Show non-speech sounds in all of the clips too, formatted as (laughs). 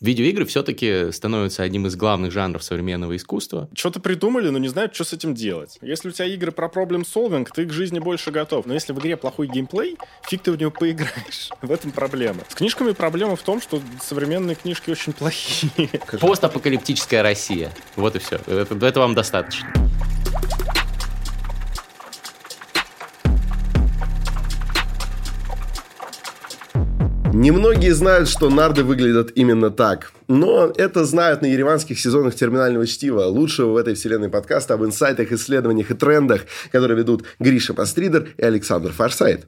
Видеоигры все-таки становятся одним из главных жанров современного искусства. Что-то придумали, но не знают, что с этим делать. Если у тебя игры про проблем солвинг, ты к жизни больше готов. Но если в игре плохой геймплей, фиг ты в него поиграешь. (laughs) В этом проблема. С книжками проблема в том, что современные книжки очень плохие. Постапокалиптическая Россия. Вот и все. Это, этого вам достаточно. Немногие знают, что нарды выглядят именно так. Но это знают на ереванских сезонах терминального чтива, лучшего в этой вселенной подкаста об инсайтах, исследованиях и трендах, которые ведут Гриша Пастридер и Александр Фарсайт.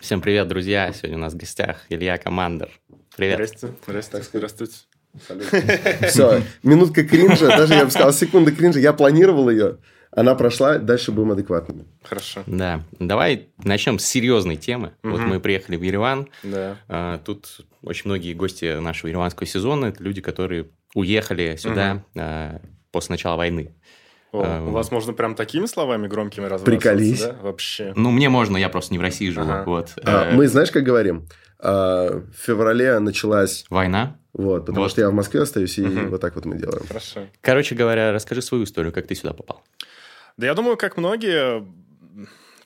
Всем привет, друзья! Сегодня у нас в гостях Илья Командер. Привет. Здравствуйте. Здравствуйте. Здравствуйте. Все, минутка кринжа, даже я бы сказал, секунда кринжа, я планировал ее, она прошла, дальше будем адекватными. Хорошо. Да. Давай начнем с серьезной темы. Мгм. Вот мы приехали в Ереван. Да. А, Тут очень многие гости нашего ереванского сезона это люди, которые уехали сюда а, после начала войны. О, Эм. у вас можно прям такими словами громкими разбрасываться, Приколись. да? Вообще. Ну, мне можно, я просто не в России живу. Ага. Вот. А, Э, Мы, знаешь, как говорим? А, В феврале началась, Война. вот, потому Вот. что я в Москве остаюсь, и Мгм. вот так вот мы делаем. Хорошо. Короче говоря, расскажи свою историю, как ты сюда попал. Да я думаю, как многие,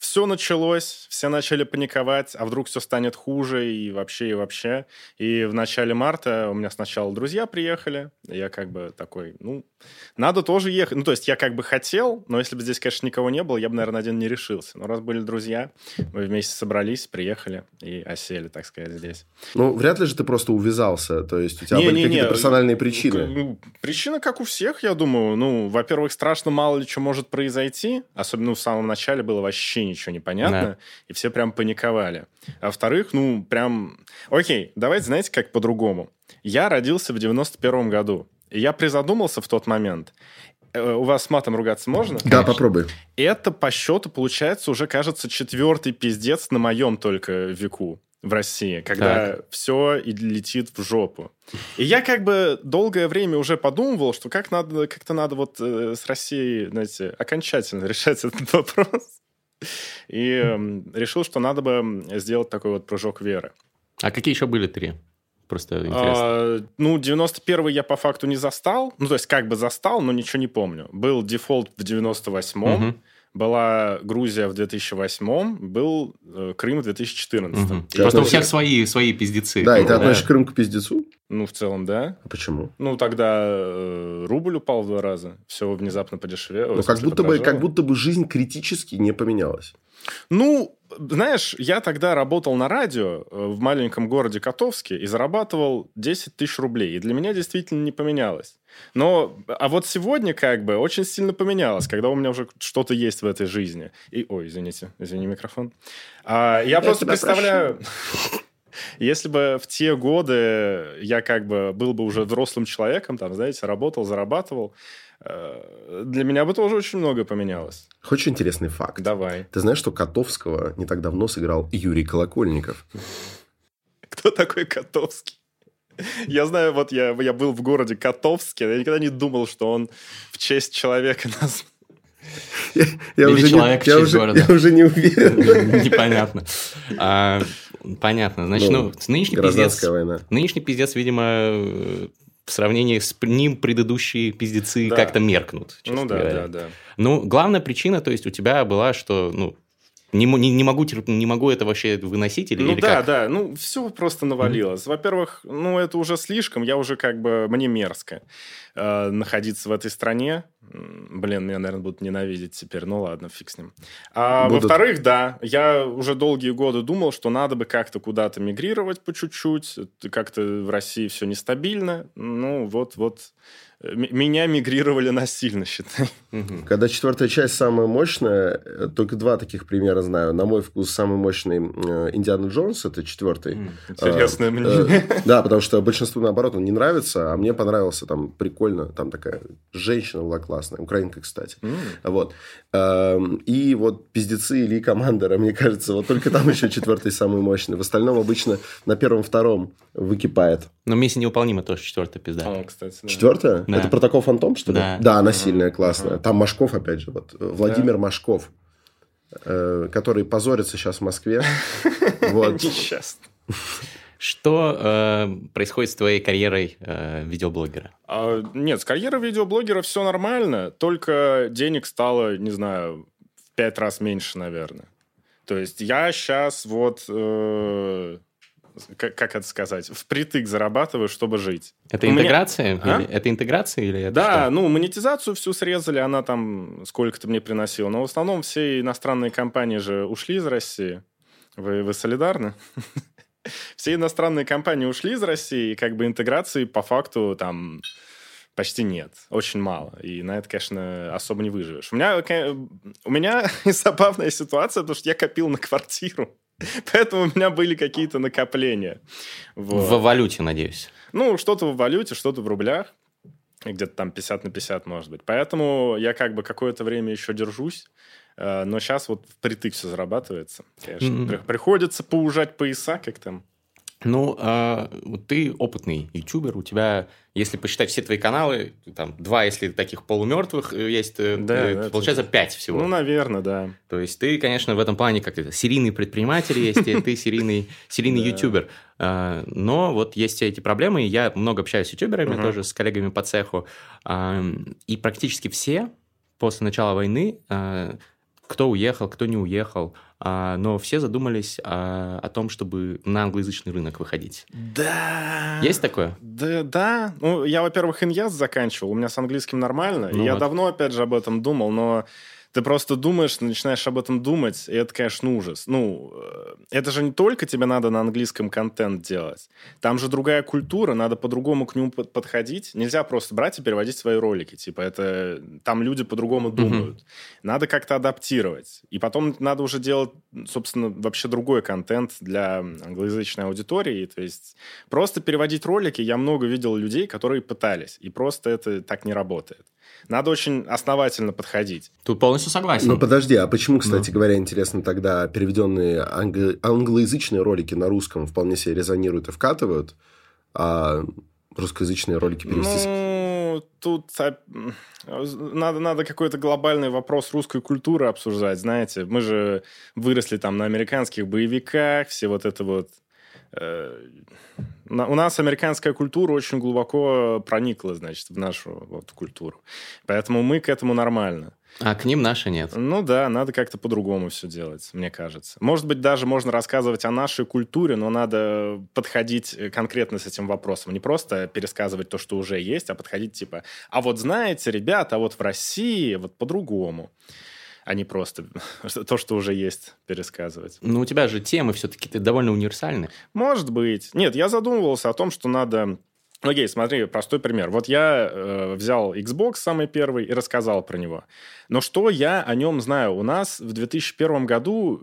все началось, все начали паниковать, а вдруг все станет хуже и вообще, и вообще. И в начале марта у меня сначала друзья приехали, я как бы такой, ну, надо тоже ехать. Ну, то есть я как бы хотел, но если бы здесь, конечно, никого не было, я бы, наверное, один не решился. Но раз были друзья, мы вместе собрались, приехали и осели, так сказать, здесь. Ну, вряд ли же ты просто увязался, то есть у тебя были Не-не-не, какие-то персональные причины. ну, Причина, как у всех, я думаю. Ну, во-первых, страшно мало ли что может произойти. Особенно в самом начале было вообще ничего не понятно. Да. И все прям паниковали. А во-вторых, ну, прям... Окей, давайте, знаете, как по-другому. Я родился в 91 году. И я призадумался в тот момент. Э, У вас с матом ругаться можно? Да, попробуй. Это по счету получается уже, кажется, четвертый пиздец на моем только веку в России, когда все и летит в жопу. И я как бы долгое время уже подумывал, что как надо, как-то надо вот э, с Россией, знаете, окончательно (laughs) решать этот вопрос. И эм, решил, что надо бы сделать такой вот прыжок веры. А какие еще были три? Просто интересно. А, ну, 91-й я по факту не застал. Ну, то есть, как бы застал, но ничего не помню. Был дефолт в 98-м, Мгм. Была Грузия в 2008-м, был э, Крым в 2014 Мгм. И Просто у всех свои, свои пиздецы. Да, и ты Да. относишь Крым к пиздецу? Ну, в целом, да. А почему? Ну, тогда э, рубль упал в два раза. Все внезапно подешевело. Ну, как будто, бы, как будто бы жизнь критически не поменялась. Ну, знаешь, я тогда работал на радио э, в маленьком городе Котовске и зарабатывал 10 тысяч рублей. И для меня действительно не поменялось. Но, а вот сегодня как бы очень сильно поменялось, когда у меня уже что-то есть в этой жизни. И, ой, извините, извини микрофон. А, я, просто тебя представляю... Если бы в те годы я как бы был бы уже взрослым человеком, там, знаете, работал, зарабатывал, э, для меня бы тоже очень много поменялось. Хочешь интересный факт? Давай. Ты знаешь, что Котовского не так давно сыграл Юрий Колокольников? Кто такой Котовский? Я знаю, вот я, я был в городе Котовске, я никогда не думал, что он в честь человека назван. Я, я Или уже, человек в не, я, честь уже, города. я уже не уверен. Непонятно. Понятно. Значит, Ну, ну, нынешний пиздец... Война. Нынешний пиздец, видимо, э, в сравнении с ним предыдущие пиздецы Да. как-то меркнут. Ну да, говоря. да, да. Ну, главная причина, то есть у тебя была, что, ну, не, не, не могу, не могу это вообще выносить или, Ну или да, как? да, ну все просто навалилось. Во-первых, ну это уже слишком, я уже как бы, мне мерзко э, находиться в этой стране. Блин, меня, наверное, будут ненавидеть теперь, ну ладно, фиг с ним. А Будут. во-вторых, да, я уже долгие годы думал, что надо бы как-то куда-то мигрировать по чуть-чуть, как-то в России все нестабильно. Ну вот, вот, м- меня мигрировали насильно, считай. Когда четвертая часть самая мощная, э, только два таких примера знаю. На мой вкус самый мощный э, Индиана Джонс, это четвертый. М. Интересное Э, мнение. э, (laughs) Да, потому что большинству, наоборот, он не нравится, а мне понравился там прикольно. Там такая женщина была классная, украинка, кстати. Вот. Эм, И вот пиздецы Ильи Командера, мне кажется, вот только там еще четвертый самый мощный. В остальном обычно на первом-втором выкипает. Но «Миссия невыполнима» тоже четвертая пизда. О, кстати, да. Четвертая? Да. Это протокол Фантом, что ли? Да. Да, она сильная, классная. Там Машков, опять же, вот. Владимир Машков, э, который позорится сейчас в Москве. (laughs) Вот. Несчастный. Что э, происходит с твоей карьерой э, видеоблогера? А, нет, с карьерой видеоблогера все нормально, только денег стало, не знаю, в пять раз меньше, наверное. То есть я сейчас вот... Э, как, как это сказать, впритык зарабатываю, чтобы жить. Это интеграция? Меня... А? Или, это интеграция или это Да, что? ну, монетизацию всю срезали, она там сколько-то мне приносила. Но в основном все иностранные компании же ушли из России. Вы, вы солидарны? (laughs) Все иностранные компании ушли из России, и как бы интеграции по факту там почти нет, очень мало. И на это, конечно, особо не выживешь. У меня, у меня (laughs) забавная ситуация, потому что я копил на квартиру. (laughs) Поэтому у меня были какие-то накопления. Вот. В валюте, надеюсь. Ну, что-то в валюте, что-то в рублях. Где-то там 50 на 50, может быть. Поэтому я как бы какое-то время еще держусь. Э, но сейчас вот впритык все зарабатывается. Конечно. Mm-hmm. Приходится поужать пояса, как там ну, э, ты опытный ютубер, у тебя, если посчитать все твои каналы, там два, если таких полумертвых э, есть, э, да, э, получается это... пять всего. Ну, наверное, да. То есть ты, конечно, в этом плане как то серийный предприниматель есть, и ты серийный, серийный ютубер. Э, но вот есть эти проблемы, я много общаюсь с ютуберами, тоже с коллегами по цеху, и практически все после начала войны кто уехал, кто не уехал, а, но все задумались а, о том, чтобы на англоязычный рынок выходить. Да. Есть такое? Да, да. Ну, я, во-первых, иньяз заканчивал, у меня с английским нормально. Ну, я вот. давно, опять же, об этом думал, но ты просто думаешь, начинаешь об этом думать, и это, конечно, ужас. Ну, э, это же не только тебе надо на английском контент делать. Там же другая культура, надо по-другому к нему подходить. Нельзя просто брать и переводить свои ролики. Типа, это... Там люди по-другому думают. Mm-hmm. Надо как-то адаптировать. И потом надо уже делать, собственно, вообще другой контент для англоязычной аудитории. То есть просто переводить ролики, я много видел людей, которые пытались. И просто это так не работает. Надо очень основательно подходить. Тут полностью согласен. Ну, подожди, а почему, кстати ну. говоря, интересно тогда переведенные англ... англоязычные ролики на русском вполне себе резонируют и вкатывают, а русскоязычные ролики перевести... Ну, тут надо, надо какой-то глобальный вопрос русской культуры обсуждать, знаете. Мы же выросли там на американских боевиках, все вот это вот Э, у нас американская культура очень глубоко проникла, значит, в нашу вот культуру. Поэтому мы к этому нормально. А к ним наши нет. Ну да, надо как-то по-другому все делать, мне кажется. Может быть, даже можно рассказывать о нашей культуре, но надо подходить конкретно с этим вопросом. Не просто пересказывать то, что уже есть, а подходить типа, а вот знаете, ребята, а вот в России вот по-другому а не просто (laughs) то, что уже есть, пересказывать. Ну, у тебя же темы все-таки довольно универсальны. Может быть. Нет, я задумывался о том, что надо Окей, смотри, простой пример. Вот я э, взял Xbox самый первый и рассказал про него. Но что я о нем знаю? У нас в 2001 году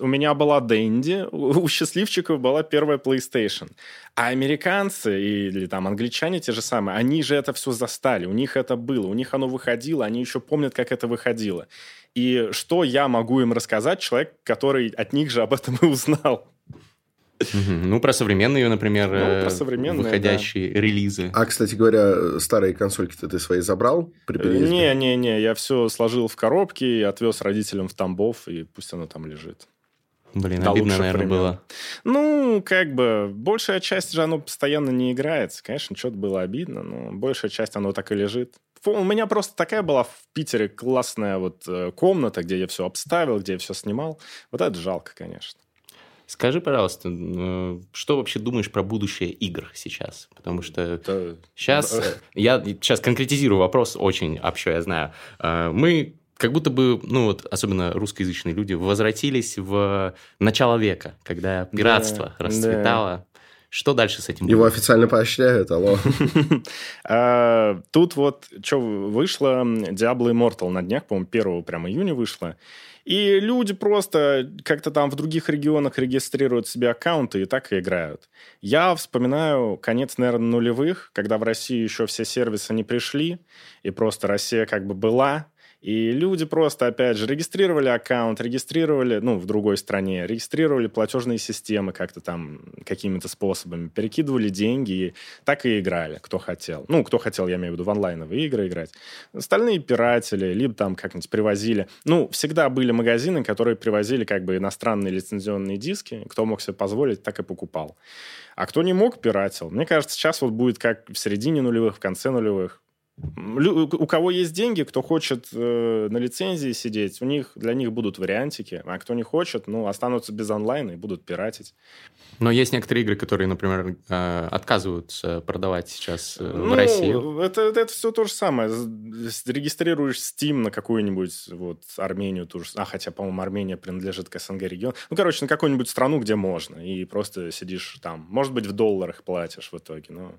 у меня была Дэнди, у счастливчиков была первая PlayStation. А американцы или там англичане те же самые, они же это все застали, у них это было, у них оно выходило, они еще помнят, как это выходило. И что я могу им рассказать, человек, который от них же об этом и узнал? Ну, про современные, например, ну, про э, современные, выходящие да. релизы. А, кстати говоря, старые консольки-то ты свои забрал при переезде? Не-не-не, я все сложил в коробки, отвез родителям в Тамбов, и пусть оно там лежит. Блин, да обидно, наверное, пример. было. Ну, как бы, большая часть же оно постоянно не играется. Конечно, что-то было обидно, но большая часть оно так и лежит. У меня просто такая была в Питере классная вот э, комната, где я все обставил, где я все снимал. Вот это жалко, конечно. Скажи, пожалуйста, э, что вообще думаешь про будущее игр сейчас? Потому что Это... сейчас... Э, я сейчас конкретизирую вопрос очень общо, я знаю. Э, мы как будто бы, ну вот, особенно русскоязычные люди, возвратились в начало века, когда пиратство да, расцветало. Да. Что дальше с этим? Его будет? официально поощряют, алло. (laughs) А, тут вот что вышло, Diablo Immortal на днях, по-моему, 1 прямо июня вышло. И люди просто как-то там в других регионах регистрируют себе аккаунты и так и играют. Я вспоминаю конец, наверное, нулевых, когда в России еще все сервисы не пришли, и просто Россия как бы была, И люди просто, опять же, регистрировали аккаунт, регистрировали, ну, в другой стране, регистрировали платежные системы как-то там, какими-то способами, перекидывали деньги и так и играли, кто хотел. Ну, кто хотел, я имею в виду, в онлайновые игры играть. Остальные пиратели, либо там как-нибудь привозили. Ну, всегда были магазины, которые привозили как бы иностранные лицензионные диски. Кто мог себе позволить, так и покупал. А кто не мог, пиратил. Мне кажется, сейчас вот будет как в середине нулевых, в конце нулевых у кого есть деньги, кто хочет э, на лицензии сидеть, у них для них будут вариантики, а кто не хочет, ну, останутся без онлайна и будут пиратить. Но есть некоторые игры, которые, например, э, отказываются продавать сейчас э, ну, в России. Это, это, это все то же самое. Регистрируешь Steam на какую-нибудь вот Армению, ту же, а хотя, по-моему, Армения принадлежит к СНГ региону. Ну, короче, на какую-нибудь страну, где можно, и просто сидишь там. Может быть, в долларах платишь в итоге, но...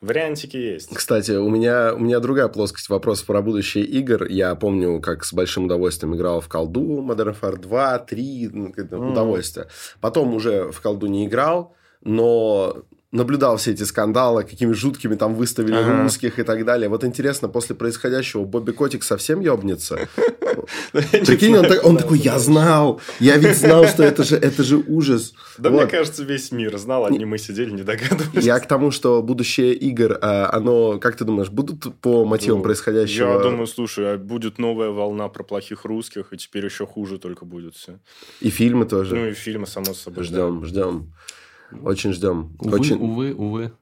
Вариантики есть. Кстати, у меня, у меня другая плоскость вопросов про будущее игр. Я помню, как с большим удовольствием играл в колду, Modern Warfare 2, 3, mm. удовольствие. Потом уже в колду не играл, но наблюдал все эти скандалы, какими жуткими там выставили ага. русских и так далее. Вот интересно, после происходящего Бобби Котик совсем ёбнется? (laughs) Прикинь, он, он такой, я знал, я ведь знал, что это же, это же ужас. Да мне кажется, весь мир знал, одни мы сидели, не догадывались. Я к тому, что будущее игр, а, оно, как ты думаешь, будут по мотивам ну, происходящего? Я думаю, слушай, а будет новая волна про плохих русских, и теперь еще хуже только будет все. И фильмы тоже. Ну и фильмы, само собой. Ждем, ждем. Очень ждем. Увы, Очень... увы, увы.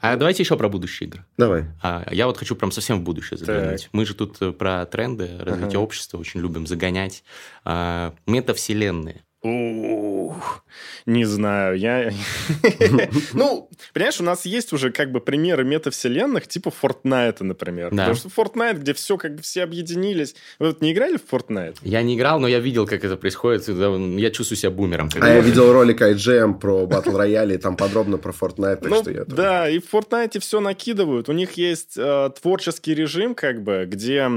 А давайте еще про будущие игры. Давай. А, я вот хочу прям совсем в будущее заглянуть. Так. Мы же тут э, про тренды развития ага. общества очень любим загонять. А, метавселенные. Ух, не знаю, я... (laughs) Ну, понимаешь, у нас есть уже как бы примеры метавселенных, типа Fortnite, например. Да. Потому что Fortnite, где все как бы все объединились. Вы вот не играли в Fortnite? Я не играл, но я видел, как это происходит. Я чувствую себя бумером. А я видел ролик IGM про Battle Royale, и там подробно про Fortnite, так ну, что я... Да, и в Fortnite все накидывают. У них есть э, творческий режим, как бы, где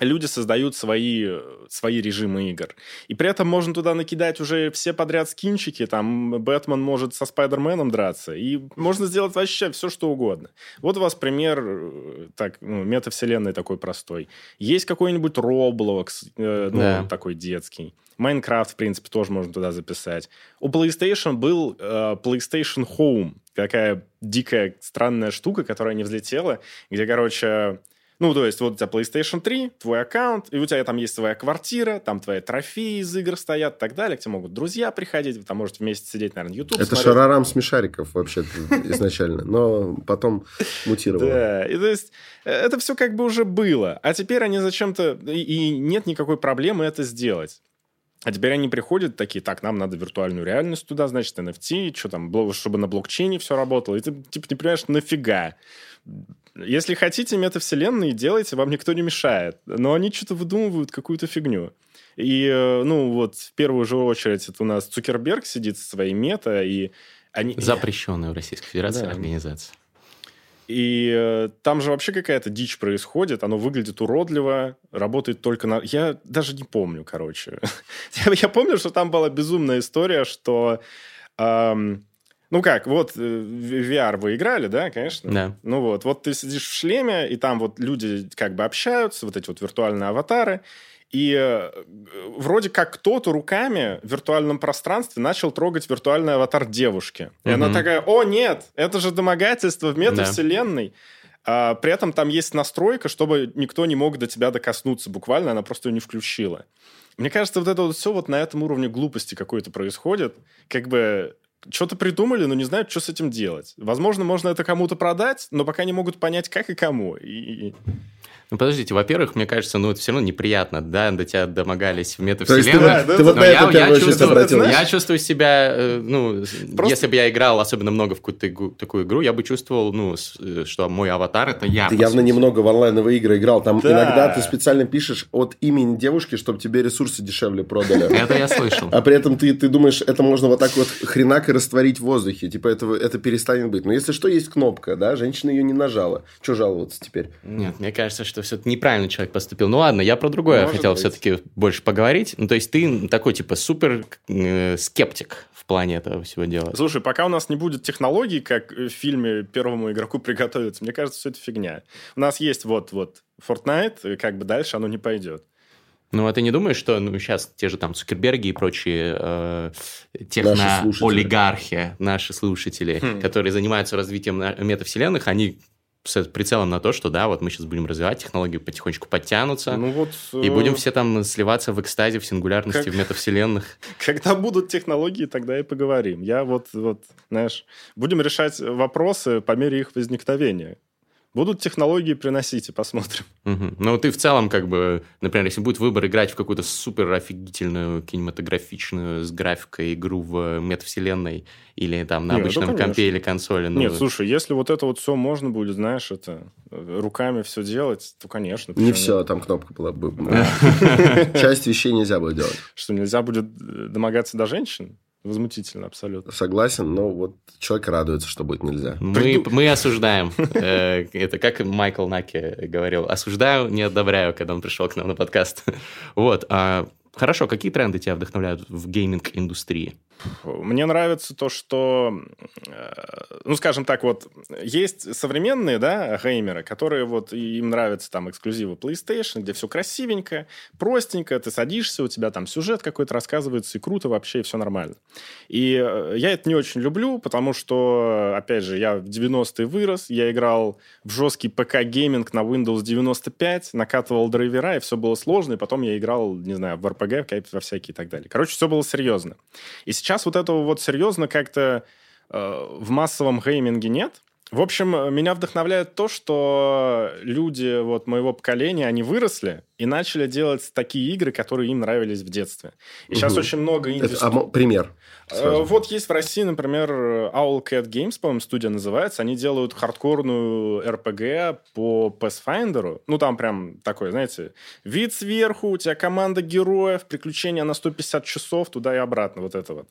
люди создают свои, свои режимы игр. И при этом можно туда накидать уже все подряд скинчики, там Бэтмен может со Спайдерменом драться, и можно сделать вообще все, что угодно. Вот у вас пример э, так, ну, метавселенной такой простой. Есть какой-нибудь Roblox, э, ну, да. такой детский. Майнкрафт, в принципе, тоже можно туда записать. У PlayStation был э, PlayStation Home, такая дикая, странная штука, которая не взлетела, где, короче, ну, то есть, вот у тебя PlayStation 3, твой аккаунт, и у тебя там есть твоя квартира, там твои трофеи из игр стоят и так далее, к тебе могут друзья приходить, вы там можете вместе сидеть, наверное, YouTube Это смотреть. шарарам смешариков вообще (laughs) изначально, но потом мутировало. Да, и то есть, э, это все как бы уже было, а теперь они зачем-то, и нет никакой проблемы это сделать. А теперь они приходят такие, так, нам надо виртуальную реальность туда, значит, NFT, что там, чтобы на блокчейне все работало. И ты, типа, не понимаешь, нафига? Если хотите метавселенные, делайте, вам никто не мешает. Но они что-то выдумывают, какую-то фигню. И, э, ну, вот в первую же очередь это у нас Цукерберг сидит со своей мета, и они... (laughs) Запрещенная в Российской Федерации да. организация. И э, там же вообще какая-то дичь происходит, оно выглядит уродливо, работает только на... Я даже не помню, короче. (laughs) я, я помню, что там была безумная история, что... Эм, ну как, вот э, VR вы играли, да, конечно? Да. Ну вот, вот ты сидишь в шлеме, и там вот люди как бы общаются, вот эти вот виртуальные аватары, и э, вроде как кто-то руками в виртуальном пространстве начал трогать виртуальный аватар девушки. И угу. она такая, о, нет, это же домогательство в метавселенной. Да. А, при этом там есть настройка, чтобы никто не мог до тебя докоснуться буквально, она просто ее не включила. Мне кажется, вот это вот все вот на этом уровне глупости какой-то происходит. Как бы что-то придумали, но не знают, что с этим делать. Возможно, можно это кому-то продать, но пока не могут понять, как и кому. И... Ну, подождите, во-первых, мне кажется, ну, это все равно неприятно, да, до тебя домогались в метавселенной. Да, ты, ты вот на я, я, чувствую, я чувствую себя, э, ну, Просто... если бы я играл особенно много в какую-то такую игру, я бы чувствовал, ну, э, что мой аватар – это я. Ты явно сути. немного в онлайновые игры играл. Там да. иногда ты специально пишешь от имени девушки, чтобы тебе ресурсы дешевле продали. Это я слышал. А при этом ты, ты думаешь, это можно вот так вот хренак и растворить в воздухе. Типа, это, это перестанет быть. Но если что, есть кнопка, да, женщина ее не нажала. Что жаловаться теперь? Нет, мне кажется, что все неправильно человек поступил. Ну ладно, я про другое Может хотел быть. все-таки больше поговорить. Ну, то есть ты такой, типа, супер э, скептик в плане этого всего дела. Слушай, пока у нас не будет технологий, как в фильме первому игроку приготовиться, мне кажется, все это фигня. У нас есть вот-вот Fortnite, и как бы дальше оно не пойдет. Ну, а ты не думаешь, что ну, сейчас те же там Цукерберги и прочие э, Наши техно-олигархи, наши слушатели, Хм. которые занимаются развитием метавселенных, они с прицелом на то, что да, вот мы сейчас будем развивать, технологии потихонечку подтянутся, Ну вот... и э, будем все там сливаться в экстазе, в сингулярности, Как- в метавселенных. (laughs) Когда будут технологии, тогда и поговорим. Я вот, вот, знаешь, будем решать вопросы по мере их возникновения. Будут технологии, приносите, посмотрим. Мгм. Ну, ты в целом, как бы, например, если будет выбор играть в какую-то супер офигительную кинематографичную с графикой игру в метавселенной или там на Не, ну, обычном конечно. компе или консоли, ну, Нет, слушай, если вот это вот все можно будет, знаешь, это э, руками все делать, то, конечно. Не все, там кнопка была бы. (laughs) Часть вещей нельзя будет делать. нет? Что, нельзя будет э, домогаться до женщин? Возмутительно, абсолютно. Согласен, но вот человек радуется, что будет нельзя. Мы, Приду- мы осуждаем. Э, Это как Майкл Наки говорил. Осуждаю, не одобряю, когда он пришел к нам на подкаст. Вот. а, Хорошо, какие тренды тебя вдохновляют в гейминг-индустрии? Мне нравится то, что, э, ну, скажем так, вот, есть современные, да, геймеры, которые вот, им нравятся там эксклюзивы PlayStation, где все красивенько, простенько, ты садишься, у тебя там сюжет какой-то рассказывается, и круто вообще, и все нормально. И э, я это не очень люблю, потому что, опять же, я в 90-е вырос, я играл в жесткий ПК-гейминг на Windows 95, накатывал драйвера, и все было сложно, и потом я играл, не знаю, в RPG, в во всякие и так далее. Короче, все было серьезно. И сейчас вот этого вот серьезно как-то э, в массовом гейминге нет. В общем, э, меня вдохновляет то, что люди вот моего поколения, они выросли и начали делать такие игры, которые им нравились в детстве. И сейчас Мгм. очень много инди Это, а, пример. Э, сразу. Вот есть в России, например, Owl Cat Games, по-моему, студия называется. Они делают хардкорную RPG по Pathfinder. Ну, там прям такой, знаете, вид сверху, у тебя команда героев, приключения на 150 часов, туда и обратно, вот это вот.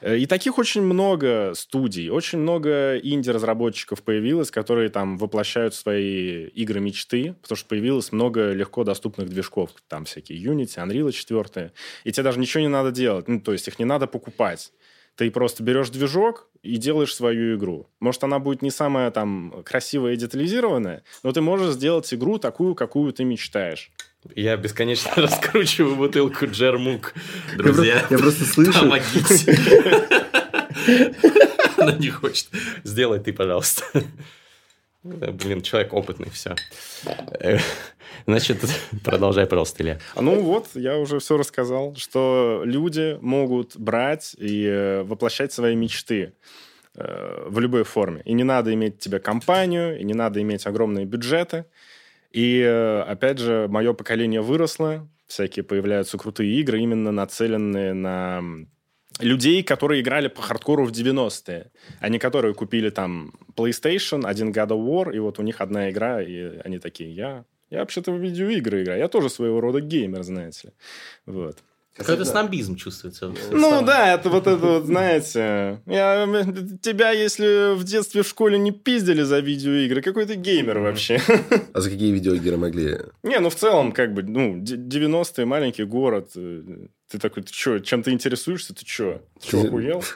Э, И таких очень много студий, очень много инди-разработчиков появилось, которые там воплощают свои игры мечты, потому что появилось много легко доступных движков, там всякие Unity, Unreal 4, и тебе даже ничего не надо делать, ну, то есть их не надо покупать. Ты просто берешь движок и делаешь свою игру. Может, она будет не самая там красивая и детализированная, но ты можешь сделать игру такую, какую ты мечтаешь. Я бесконечно (laughs) раскручиваю бутылку Джермук, друзья. я просто слышу. (laughs) Помогите. Она не хочет. Сделай ты, пожалуйста. Да, Блин, человек опытный, все. Значит, продолжай, пожалуйста, Илья. А Ну вот, я уже все рассказал, что люди могут брать и э, воплощать свои мечты э, в любой форме. И не надо иметь тебе компанию, и не надо иметь огромные бюджеты. И, э, опять же, мое поколение выросло, всякие появляются крутые игры, именно нацеленные на людей, которые играли по хардкору в 90-е, а не которые купили там PlayStation, один God of War, и вот у них одна игра, и они такие, я, я вообще-то в видеоигры играю, я тоже своего рода геймер, знаете ли. Вот. Какой-то снобизм чувствуется. Ну да, это вот это вот, знаете, я, тебя, если в детстве в школе не пиздили за видеоигры, какой ты геймер вообще? (laughs) А за какие видеоигры могли? Не, ну в целом, как бы, ну, д- 90-е, маленький город, э, ты такой, ты что, чем ты интересуешься, ты что, что, охуел? (laughs)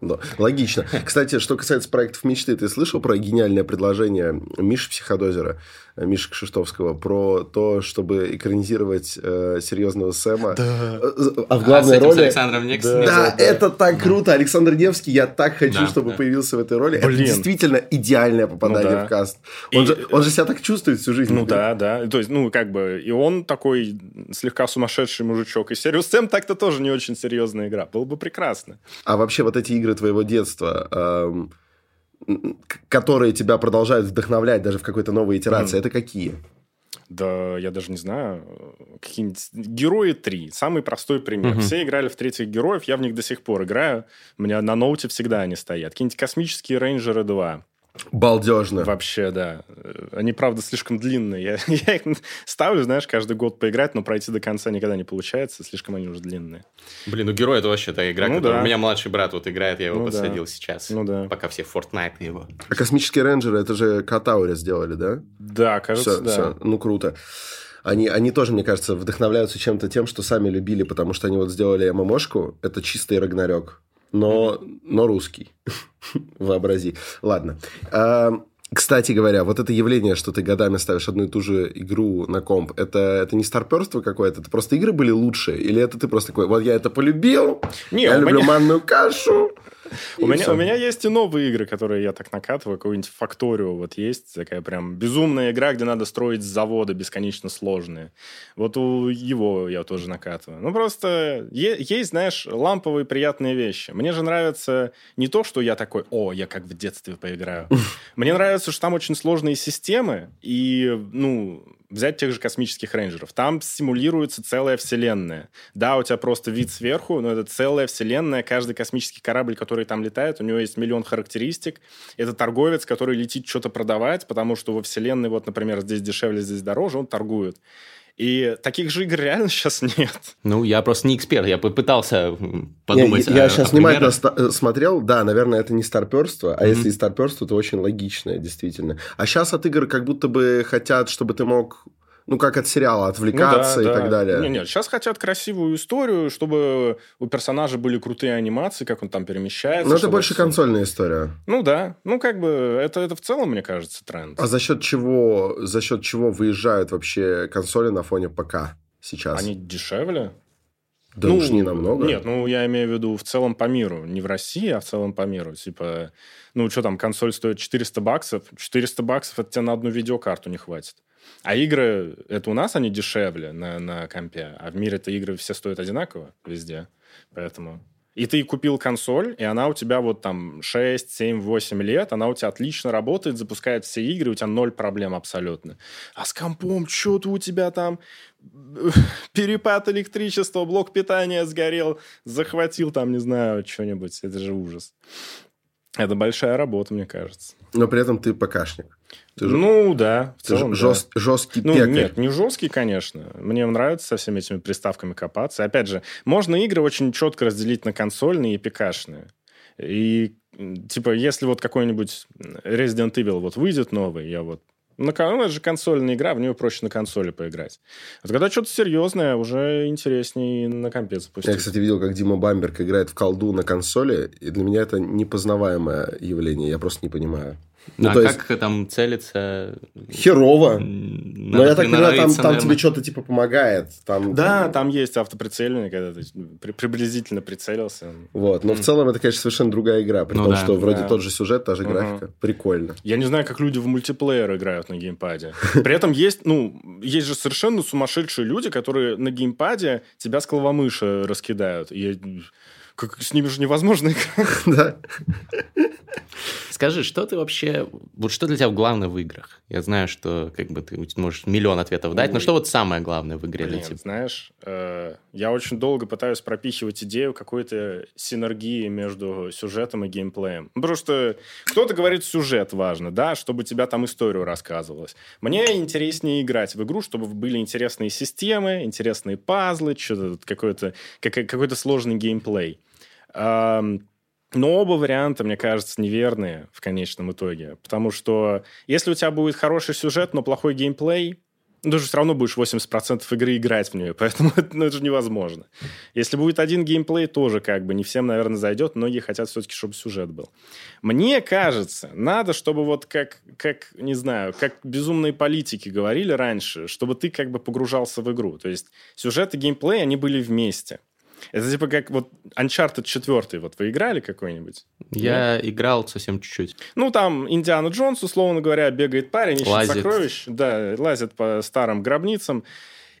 Да, логично. Кстати, что касается проектов мечты, ты слышал про гениальное предложение Миши Психодозера, Миши Кшиштовского, про то, чтобы экранизировать э, серьезного Сэма? Да. Э, А в А, с главной с роли... Александром Невским? Да, это так круто. Александр Невский, я так хочу, Да, чтобы да. появился в этой роли. Это Блин. действительно идеальное попадание Ну да. в каст. Он, И- же, он же себя так чувствует всю жизнь. Ну да, да. То есть, ну, как бы, и он такой слегка сумасшедший мужичок. И Serious Sam так-то тоже не очень серьезная игра. Было бы прекрасно. А вообще вот эти игры твоего детства, эм, которые тебя продолжают вдохновлять даже в какой-то новой итерации, это какие? Да, я даже не знаю. Какие-нибудь... Герои 3. Самый простой пример. Мгм. Все играли в третьих героев, я в них до сих пор играю. У меня на ноуте всегда они стоят. Какие-нибудь космические рейнджеры 2. Балдежно. Вообще, да. Они, правда, слишком длинные. Я, (laughs) я их ставлю, знаешь, каждый год поиграть, но пройти до конца никогда не получается. Слишком они уже длинные. Блин, ну герой это вообще та игра, Ну которую да. у меня младший брат вот играет, я его Ну да. подсадил сейчас. Ну да. Пока все Fortnite его. А космические рейнджеры, это же Катаури сделали, да? Да, кажется, Всё, да. всё. Ну, круто. Они, они тоже, мне кажется, вдохновляются чем-то тем, что сами любили, потому что они вот сделали ММОшку, это чистый Рагнарёк, но, но русский. (laughs) (laughs) Вообрази. Ладно. А, кстати говоря, вот это явление, что ты годами ставишь одну и ту же игру на комп, это, это не старперство какое-то? Это просто игры были лучшие? Или это ты просто такой, вот я это полюбил, Не, я люблю меня- манную кашу? У меня, у меня есть и новые игры, которые я так накатываю. Какую-нибудь Факторию вот есть. Такая прям безумная игра, где надо строить заводы бесконечно сложные. Вот у его я тоже накатываю. Ну, просто есть, знаешь, ламповые приятные вещи. Мне же нравится не то, что я такой, о, я как в детстве поиграю. (laughs) Мне нравится, что там очень сложные системы. И, ну, взять тех же космических рейнджеров. Там симулируется целая вселенная. Да, у тебя просто вид сверху, но это целая вселенная. Каждый космический корабль, который там летает, у него есть миллион характеристик. Это торговец, который летит что-то продавать, потому что во вселенной, вот, например, здесь дешевле, здесь дороже, он торгует. И таких же игр реально (laughs) сейчас нет. Ну, я просто не эксперт, я попытался подумать Я, я о- сейчас о внимательно ста- э, смотрел. Да, наверное, это не старперство, а Мгм. если и старперство, то очень логичное, действительно. А сейчас от игр как будто бы хотят, чтобы ты мог, ну, как от сериала, отвлекаться Ну да, и да. так далее. Не, нет, сейчас хотят красивую историю, чтобы у персонажа были крутые анимации, как он там перемещается. Но Ну, это больше всё- консольная история. Ну да, ну как бы это, это в целом, мне кажется, тренд. А за счет чего, за счет чего выезжают вообще консоли на фоне ПК сейчас? Они дешевле? Да Ну, уж не намного. Нет, ну я имею в виду в целом по миру. Не в России, а в целом по миру. Типа, ну что там, консоль стоит 400 баксов. 400 баксов это тебе на одну видеокарту не хватит. А игры, это у нас они дешевле на, на компе, а в мире-то игры все стоят одинаково везде. Поэтому... И ты купил консоль, и она у тебя вот там 6, 7, 8 лет, она у тебя отлично работает, запускает все игры, у тебя ноль проблем абсолютно. А с компом что-то у тебя там перепад электричества, блок питания сгорел, захватил там, не знаю, что-нибудь. Это же ужас. Это большая работа, мне кажется. Но при этом ты ПКшник. Ты же, ну, да. В ты целом, да. жест- жесткий Ну, пекарь. нет, не жесткий, конечно. Мне нравится со всеми этими приставками копаться. Опять же, можно игры очень четко разделить на консольные и ПКшные. И, типа, если вот какой-нибудь Resident Evil вот выйдет новый, я вот... На, кон- ну, это же консольная игра, в нее проще на консоли поиграть. Вот когда что-то серьезное, уже интереснее на компе запустить. Я, кстати, видел, как Дима Бамберг играет в колду на консоли, и для меня это непознаваемое явление, я просто не понимаю. Ну, а то есть- как там целиться? Херово. Но я так понимаю, там, там наверное. тебе что-то типа помогает. Там, Да, там есть автоприцеливание, когда ты при- приблизительно прицелился. Вот. Но в целом это, конечно, совершенно другая игра. При Ну том, да. что вроде Да. тот же сюжет, та же Мгм. графика. Прикольно. Я не знаю, как люди в мультиплеер играют на геймпаде. При этом есть, ну, есть же совершенно сумасшедшие люди, которые на геймпаде тебя с клавомыши раскидают. И я- как, с ними же невозможно (laughs) играть. Да. Скажи, что ты вообще... Вот что для тебя главное в играх? Я знаю, что как бы ты можешь миллион ответов дать, но Ой. что вот самое главное в игре для Блин, тебя? знаешь, э, я очень долго пытаюсь пропихивать идею какой-то синергии между сюжетом и геймплеем. Ну, Потому что кто-то говорит, сюжет важно, да, чтобы тебя там историю рассказывалось. Мне интереснее играть в игру, чтобы были интересные системы, интересные пазлы, что-то какой-то какой- какой-то сложный геймплей. Ам, но оба варианта, мне кажется, неверные в конечном итоге. Потому что если у тебя будет хороший сюжет, но плохой геймплей, ну, ты же все равно будешь 80% игры играть в нее, (laughs) поэтому это, ну, это же невозможно. Если будет один геймплей, тоже как бы не всем, наверное, зайдет. Многие хотят все-таки, чтобы сюжет был. Мне кажется, надо, чтобы вот как, как, не знаю, как безумные политики говорили раньше, чтобы ты как бы погружался в игру. То есть сюжет и геймплей, они были вместе. Это типа как вот Uncharted 4, вот вы играли какой-нибудь? Я играл совсем чуть-чуть. Ну, там Индиана Джонс, условно говоря, бегает парень, ищет Лазит. сокровищ, да, лазит по старым гробницам.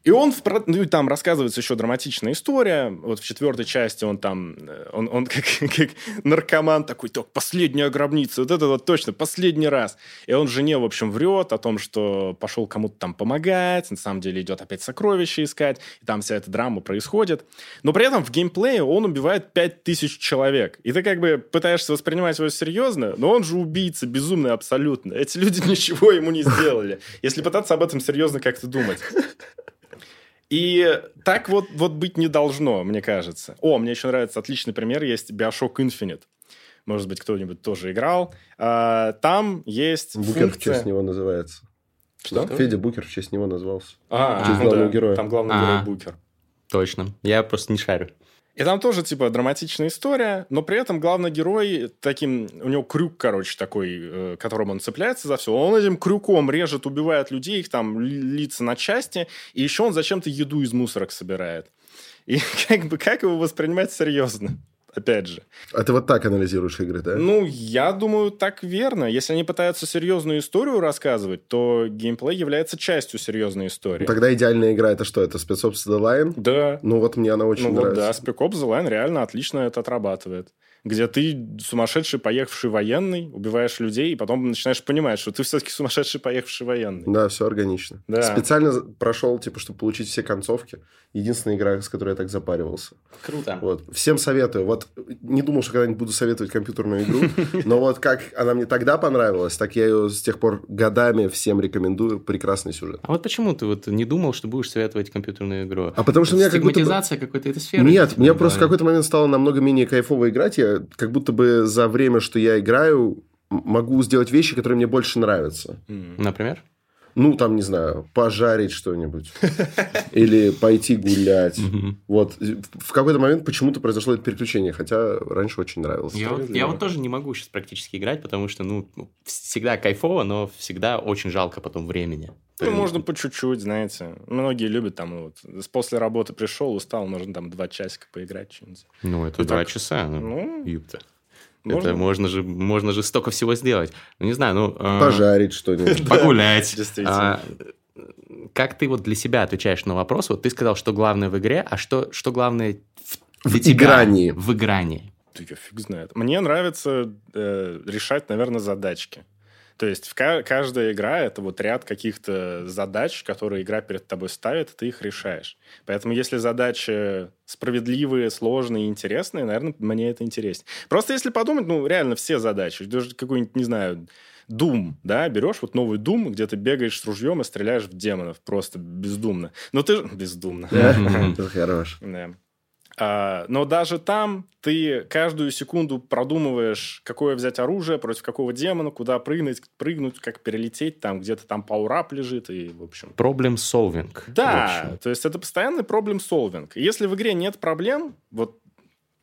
И он, в, ну там рассказывается еще драматичная история. Вот в четвертой части он там, э, он, он (laughs) как, как наркоман такой, так, последняя гробница, вот это вот точно, последний раз. И он жене, в общем, врет о том, что пошел кому-то там помогать, на самом деле идет опять сокровища искать, и там вся эта драма происходит. Но при этом в геймплее он убивает 5000 человек. И ты как бы пытаешься воспринимать его серьезно, но он же убийца, безумный абсолютно. Эти люди (laughs) ничего ему не сделали. Если пытаться об этом серьезно как-то думать. И так вот, вот быть не должно, мне кажется. О, мне еще нравится отличный пример, есть Bioshock Infinite. Может быть, кто-нибудь тоже играл. А, там есть Букер в функция... честь него называется. Что? Федя Букер в честь него назвался. А, честь ну главного да, героя. Там главный А. герой Букер. Точно. Я просто не шарю. И там тоже, типа, драматичная история, но при этом главный герой таким... У него крюк, короче, такой, э, которым он цепляется за все. Он этим крюком режет, убивает людей, их там ли- лица на части, и еще он зачем-то еду из мусорок собирает. И (laughs) как бы, как его воспринимать серьезно? Опять же. А ты вот так анализируешь игры, да? Ну, я думаю, так верно. Если они пытаются серьезную историю рассказывать, то геймплей является частью серьезной истории. Ну, Тогда идеальная игра это что? Это Spec Ops The Line? Да, Ну вот мне она очень ну вот да, нравится. Spec Ops The Line реально отлично это отрабатывает. Где ты сумасшедший поехавший военный, убиваешь людей, и потом начинаешь понимать, что ты все-таки сумасшедший поехавший военный. Да, все органично. Да. Специально прошел, типа, чтобы получить все концовки. Единственная игра, с которой я так запаривался. Круто. Вот. Всем советую. Вот не думал, что когда-нибудь буду советовать компьютерную игру, (laughs) но вот как она мне тогда понравилась, так я ее с тех пор годами всем рекомендую. Прекрасный сюжет. А вот почему ты вот не думал, что будешь советовать компьютерную игру? А потому что у меня как будто какой-то этой сферы? Нет, мне просто в какой-то момент стало намного менее кайфово играть. Я как будто бы за время, что я играю, могу сделать вещи, которые мне больше нравятся. Например? Ну, там, не знаю, пожарить что-нибудь. (laughs) Или пойти гулять. Вот. В какой-то момент почему-то произошло это переключение, хотя раньше очень нравилось. Я, вот- тоже не могу сейчас практически играть, потому что, ну, всегда кайфово, но всегда очень жалко потом времени. Ну, можно по чуть-чуть, знаете. Многие любят там, ну, вот, после работы пришел, устал, можно там два часика поиграть. что-нибудь. Ну, это Ну, два часа. Ну, Ну, юбта. Можно. Это можно же, можно же столько всего сделать. Ну, не знаю, ну... э, Пожарить что-нибудь. (laughs) Погулять. (laughs) Действительно. А, как ты вот для себя отвечаешь на вопрос? Вот ты сказал, что главное в игре, а что, что главное в, игрании. В игрании. Да я фиг знает. Мне нравится э, решать, наверное, задачки. То есть в ка- каждая игра это вот ряд каких-то задач, которые игра перед тобой ставит, и ты их решаешь. Поэтому если задачи справедливые, сложные, интересные, наверное, мне это интереснее. Просто если подумать, ну, реально все задачи, даже какой-нибудь, не знаю, Doom, да, берешь вот новый Doom, где ты бегаешь с ружьем и стреляешь в демонов просто бездумно. Но ты... ж- Бездумно. Это (laughs) хорош. Да. А, но даже там ты каждую секунду продумываешь, какое взять оружие, против какого демона, куда прыгнуть, прыгнуть, как перелететь, там где-то там паурап лежит, и, в общем... Проблем в Да, то есть это постоянный проблем. И Если в игре нет проблем, вот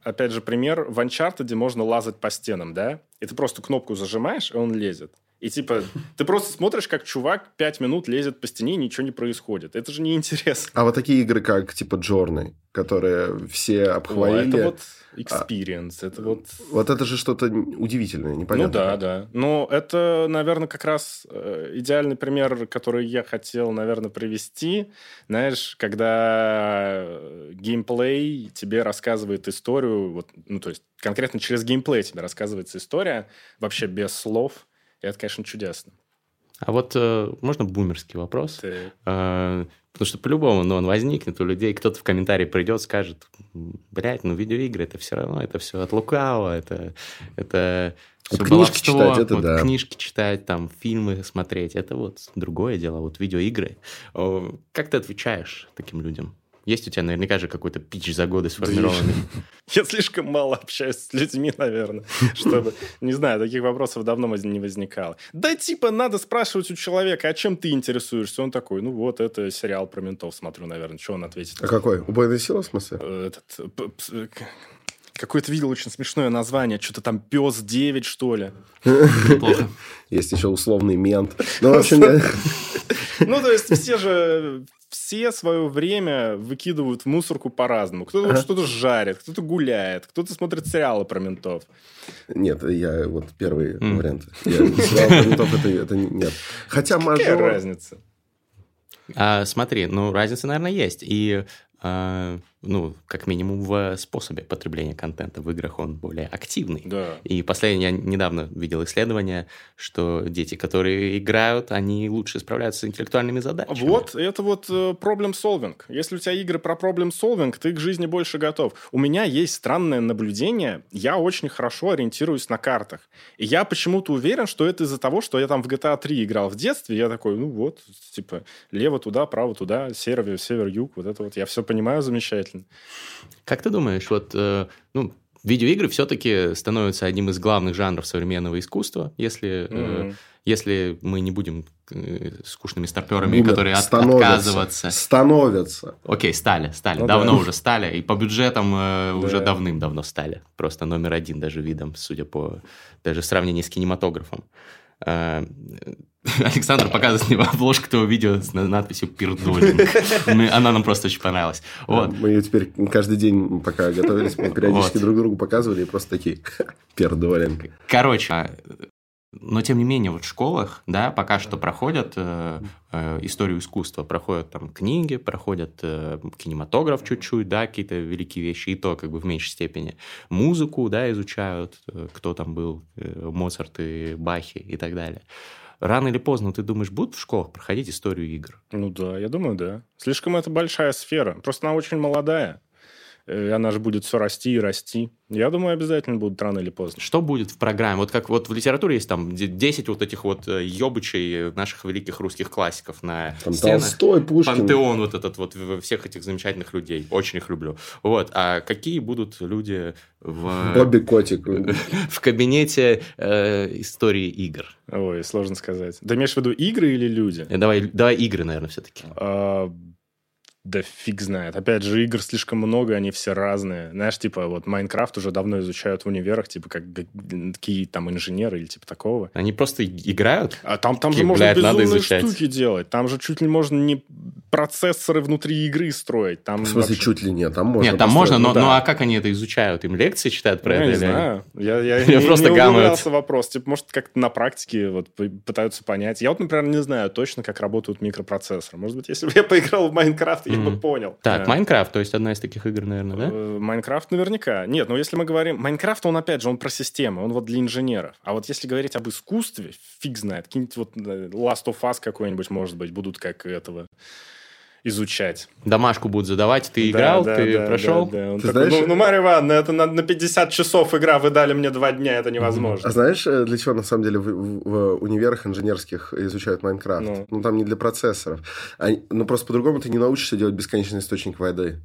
опять же пример, в Uncharted можно лазать по стенам, да? И ты просто кнопку зажимаешь, и он лезет. И типа, ты просто смотришь, как чувак пять минут лезет по стене, и ничего не происходит. Это же неинтересно. А вот такие игры, как типа Джорны, которые все О, обхвалили, это вот experience, это вот... вот это же что-то удивительное, непонятно. Ну да, да. Но это, наверное, как раз э, идеальный пример, который я хотел, наверное, привести. Знаешь, когда э, геймплей тебе рассказывает историю, вот, ну, то есть конкретно через геймплей тебе рассказывается история, вообще без слов. И это, конечно, чудесно. А вот э, можно бумерский вопрос? Ты- Э, Потому что по-любому, ну, он возникнет у людей, кто-то в комментарии придет, скажет, блядь, ну, видеоигры, это все равно, это все от лукавого, это, это Вот всё книжки читать, это вот да. книжки читать, там, фильмы смотреть, это вот другое дело, вот видеоигры. Как ты отвечаешь таким людям? Есть у тебя наверняка же какой-то пич за годы сформированный. (laughs) Я слишком мало общаюсь с людьми, наверное, (laughs) чтобы... Не знаю, таких вопросов давно не возникало. Да, типа, надо спрашивать у человека, а чем ты интересуешься? Он такой, ну вот, это сериал про ментов смотрю, наверное. Что он ответит? А какой? Убойная сила, в смысле? Э, Этот... э, к- Какое-то видел очень смешное название. Что-то там пес 9, что ли. Неплохо. Есть еще условный мент. Ну, в (laughs) общем, я- Ну, то есть все же все свое время выкидывают в мусорку по-разному. Кто-то вот что-то жарит, кто-то гуляет, кто-то смотрит сериалы про ментов. Нет, я вот первый М. вариант. Я сериал про ментов, это, это не- нет. Хотя Какая мажор... разница? А, смотри, ну, разница, наверное, есть. И а, ну, как минимум в способе потребления контента в играх он более активный. Да. И последнее, я недавно видел исследование, что дети, которые играют, они лучше справляются с интеллектуальными задачами. Вот, это вот э, problem solving. Если у тебя игры про problem solving, ты к жизни больше готов. У меня есть странное наблюдение, я очень хорошо ориентируюсь на картах. И я почему-то уверен, что это из-за того, что я там в GTA 3 играл в детстве, я такой, ну вот, типа, лево туда, право туда, север, север, юг, вот это вот, я все понимаю замечательно. Как ты думаешь, вот, э, ну, видеоигры все-таки становятся одним из главных жанров современного искусства, если, mm-hmm. э, если мы не будем э, скучными старперами, Бумер, которые от, отказываться. Становятся. Окей, стали, стали. Ну, давно да. уже стали. И по бюджетам э, да. уже давным-давно стали. Просто номер один даже видом, судя по даже в сравнении с кинематографом. Э, (laughs) Александр показывает мне обложку этого видео с надписью «Пердолинг». Она нам просто очень понравилась. Вот. Мы ее теперь каждый день, пока готовились, мы (laughs) периодически вот. друг другу показывали и просто такие (laughs) «Пердолинг». Короче, а, но, тем не менее, вот в школах, да, пока что проходят э, э, историю искусства, проходят там книги, проходят э, кинематограф чуть-чуть, да, какие-то великие вещи, и то как бы в меньшей степени. Музыку, да, изучают, э, кто там был, э, Моцарт и Бахи и так далее. Рано или поздно, ты думаешь, будут в школах проходить историю игр? Ну да, я думаю, да. Слишком это большая сфера. Просто она очень молодая. Э, и она же будет все расти и расти. Я думаю, обязательно будут рано или поздно. Что будет в программе? Вот как вот в литературе есть там 10 вот этих вот ёбычей э, наших великих русских классиков на там стенах. Толстой, Пушкин. Пантеон вот этот вот всех этих замечательных людей. Очень их люблю. Вот. А какие будут люди в... Бобби Котик. (laughs) В кабинете э, истории игр? Ой, сложно сказать. Ты имеешь в виду игры или люди? Э, давай, давай игры, наверное, все-таки. А, да фиг знает. Опять же, игр слишком много, они все разные. Знаешь, типа, вот Майнкрафт уже давно изучают в универах, типа, как какие там инженеры или типа такого. Они просто играют? А там, там же можно безумные штуки делать. Там же чуть ли можно не процессоры внутри игры строить. Там в смысле, вообще... чуть ли нет? Там можно Нет, там можно, но, ну, да. ну а как они это изучают? Им лекции читают про ну, это? Я не знаю. Я, я, (laughs) я не, просто не удивлялся вопрос. Типа, может, как-то на практике вот, пытаются понять. Я вот, например, не знаю точно, как работают микропроцессоры. Может быть, если бы я поиграл в Майнкрафт, я бы понял. Так, Майнкрафт, то есть одна из таких игр, наверное, да? Э, Майнкрафт наверняка. Нет, но если мы говорим... Майнкрафт, он, опять же, он про системы, он вот для инженеров. А вот если говорить об искусстве, фиг знает, какие-нибудь вот э, Last of Us какой-нибудь, может быть, будут как этого изучать. Домашку будут задавать, ты играл, да, ты да, прошел? Да, да. Он ты такой, знаешь... ну, ну, Марья Ивановна, это на, на 50 часов игра, вы дали мне два дня, это невозможно. А знаешь, э, для чего на самом деле в, в, в универах инженерских изучают Майнкрафт? Ну. ну, там не для процессоров. Они, ну, просто по-другому ты не научишься делать бесконечный источник воды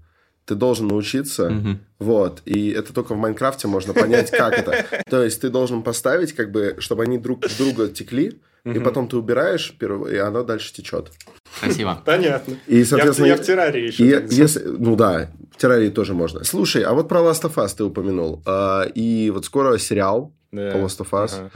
ты должен научиться, mm-hmm. вот, и это только в Майнкрафте можно понять, как это. (laughs) То есть ты должен поставить, как бы, чтобы они друг друга текли, и потом ты убираешь, и она дальше течет. Спасибо. Понятно. И, соответственно, я, в, я в террарии еще. И, если, ну да, в террарии тоже можно. Слушай, а вот про Last of Us ты упомянул. А, и вот скоро сериал да. по Last of Us. Ага.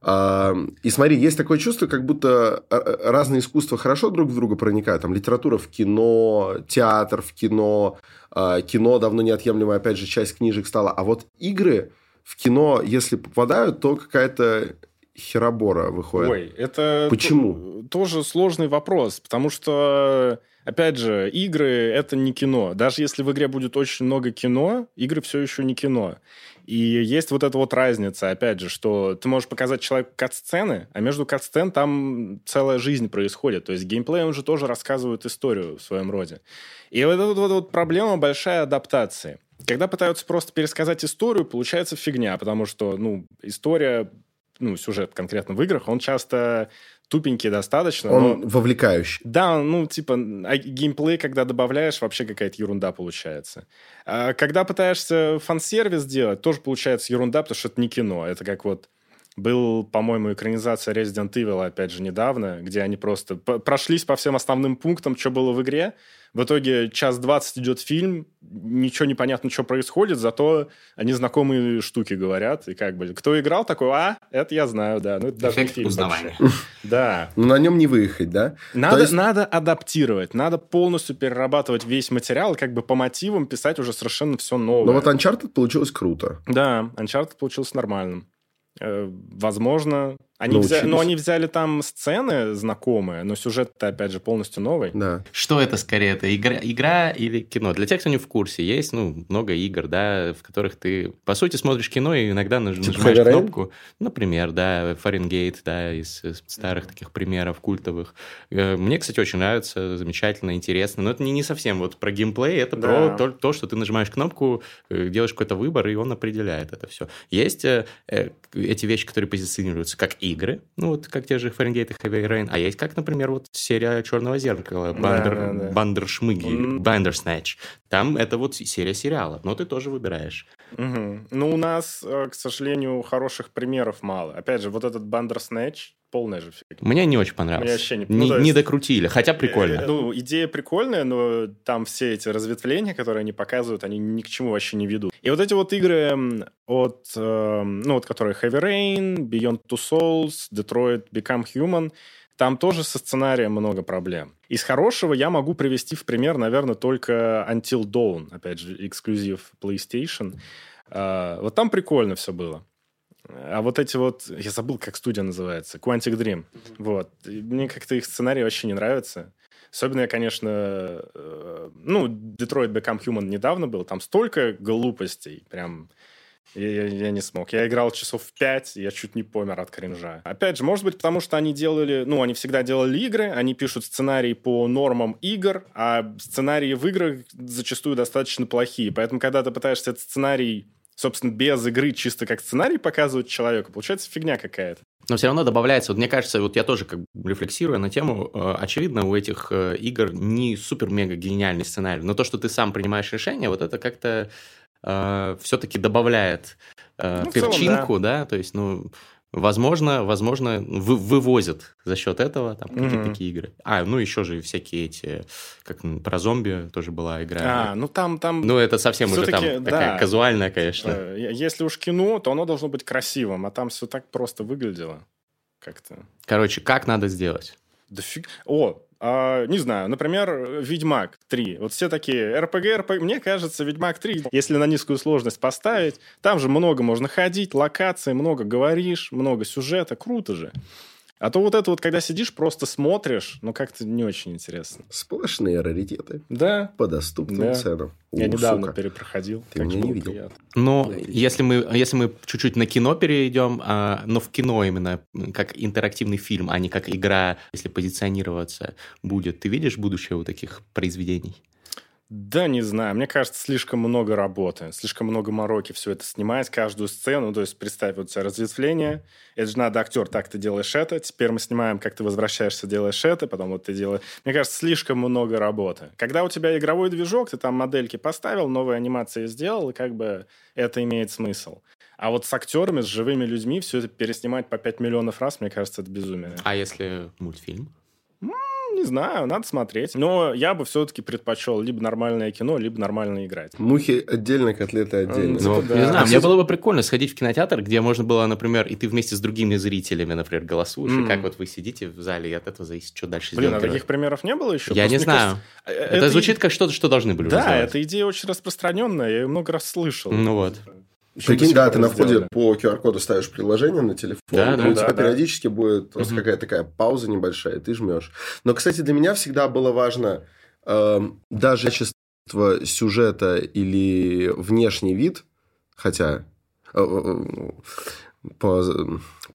А, и смотри, есть такое чувство, как будто а, разные искусства хорошо друг в друга проникают. Там литература в кино, театр в кино, кино давно неотъемлемая, опять же, часть книжек стала. А вот игры в кино, если попадают, то какая-то херобора выходит. Ой, это Почему? тоже сложный вопрос, потому что, опять же, игры — это не кино. Даже если в игре будет очень много кино, игры все еще не кино. И есть вот эта вот разница, опять же, что ты можешь показать человеку кат-сцены, а между кат-сцен там целая жизнь происходит. То есть геймплей, он же тоже рассказывает историю в своем роде. И вот эта вот, вот проблема большая адаптации. Когда пытаются просто пересказать историю, получается фигня, потому что, ну, история ну, сюжет конкретно в играх, он часто тупенький достаточно. Он но... вовлекающий. Да, ну, типа, а геймплей, когда добавляешь, вообще какая-то ерунда получается. А когда пытаешься фан-сервис делать, тоже получается ерунда, потому что это не кино. Это как вот был, по-моему, экранизация Resident Evil, опять же, недавно, где они просто прошлись по всем основным пунктам, что было в игре, в итоге час двадцать идет фильм, ничего не понятно, что происходит, зато они знакомые штуки говорят. И как бы, кто играл, такой, а, это я знаю, да. Ну, это даже Эффект фильм узнавания. (laughs) Да. Но на нем не выехать, да? Надо, есть... надо адаптировать, надо полностью перерабатывать весь материал, как бы по мотивам писать уже совершенно все новое. Но вот Uncharted получилось круто. Да, Uncharted получился нормальным. Э, возможно, Они взяли, но они взяли там сцены знакомые, но сюжет-то, опять же, полностью новый. Да. Что это скорее? Это игра, игра или кино? Для тех, кто не в курсе, есть ну, много игр, да, в которых ты, по сути, смотришь кино и иногда наж, типа нажимаешь кнопку. Например, да, Фаренгейт, да, из, из старых таких примеров культовых. Э, мне, кстати, очень нравится, замечательно, интересно. Но это не, не совсем вот про геймплей, это да. про то, то, что ты нажимаешь кнопку, э, делаешь какой-то выбор, и он определяет это все. Есть э, эти вещи, которые позиционируются как игры, ну вот как те же Фаренгейт и Heavy Rain, а есть как, например, вот серия Черного зеркала, Бандер, да, да, да. Бандершмыги, mm. Бандерснэч. Там это вот серия сериалов, но ты тоже выбираешь. Угу. Ну, у нас, э, к сожалению, хороших примеров мало. Опять же, вот этот Бандерснэч, полная же фигня. Мне не очень понравилось. Мне вообще не... Ну, не, есть... не докрутили, хотя прикольно. Э, ну, идея прикольная, но там все эти разветвления, которые они показывают, они ни к чему вообще не ведут. И вот эти вот игры от, э, ну, вот которые Heavy Rain, Beyond Two Souls, Detroit Become Human, там тоже со сценарием много проблем. Из хорошего я могу привести в пример, наверное, только Until Dawn, опять же, эксклюзив PlayStation. Вот там прикольно все было. А вот эти вот, я забыл, как студия называется, Quantic Dream. Mm-hmm. Вот. И мне как-то их сценарий вообще не нравится. Особенно я, конечно, э, ну, Detroit Become Human недавно был, там столько глупостей, прям я, я, я не смог. Я играл часов в пять, я чуть не помер от кринжа. Опять же, может быть, потому что они делали... Ну, они всегда делали игры, они пишут сценарий по нормам игр, а сценарии в играх зачастую достаточно плохие. Поэтому, когда ты пытаешься этот сценарий собственно, без игры чисто как сценарий показывать человеку, получается фигня какая-то. Но все равно добавляется, вот мне кажется, вот я тоже как бы рефлексируя на тему, э, очевидно, у этих э, игр не супер-мега гениальный сценарий, но то, что ты сам принимаешь решение, вот это как-то э, все-таки добавляет э, ну, перчинку, целом, да. да, то есть, ну, Возможно, возможно, вы, вывозят за счет этого там какие-то mm-hmm. такие игры. А, ну еще же всякие эти, как про зомби тоже была игра. А, ну там, там. Ну это совсем уже там да, такая казуальная, конечно. Э, если уж кино, то оно должно быть красивым, а там все так просто выглядело как-то. Короче, как надо сделать? Да фиг. О, а, не знаю, например, Ведьмак 3. Вот все такие РПГ, РПГ. Мне кажется, Ведьмак 3, если на низкую сложность поставить, там же много можно ходить, локаций, много говоришь, много сюжета. Круто же. А то вот это вот, когда сидишь, просто смотришь, ну, как-то не очень интересно. Сплошные раритеты. Да. По доступным да. ценам. Я У, недавно сука. перепроходил. Ты меня не видел. Приятно. Но если мы, если мы чуть-чуть на кино перейдем, а, но в кино именно как интерактивный фильм, а не как игра, если позиционироваться будет, ты видишь будущее у таких произведений? Да, не знаю. Мне кажется, слишком много работы, слишком много мороки все это снимать, каждую сцену. То есть, представь, вот у тебя разветвление. Это же надо актер, так ты делаешь это. Теперь мы снимаем, как ты возвращаешься, делаешь это. Потом вот ты делаешь... Мне кажется, слишком много работы. Когда у тебя игровой движок, ты там модельки поставил, новые анимации сделал, и как бы это имеет смысл. А вот с актерами, с живыми людьми все это переснимать по 5 миллионов раз, мне кажется, это безумие. А если мультфильм? Не знаю, надо смотреть. Но я бы все-таки предпочел либо нормальное кино, либо нормально играть. Мухи отдельно, котлеты отдельно. Ну, да. Не знаю, мне было бы прикольно сходить в кинотеатр, где можно было, например, и ты вместе с другими зрителями, например, голосуешь, mm. и как вот вы сидите в зале, и от этого зависит, что дальше Блин, а таких примеров не было еще? Я Просто не знаю. Кажется, э, это, это звучит как что-то, что должны были Да, вызывать. эта идея очень распространенная, я ее много раз слышал. Ну вот. Прикинь, да, ты на входе по QR-коду ставишь приложение на телефон, да, да, у тебя да, периодически будет просто угу. какая-то такая пауза небольшая, ты жмешь. Но, кстати, для меня всегда было важно э, даже качество сюжета или внешний вид, хотя э, э, по,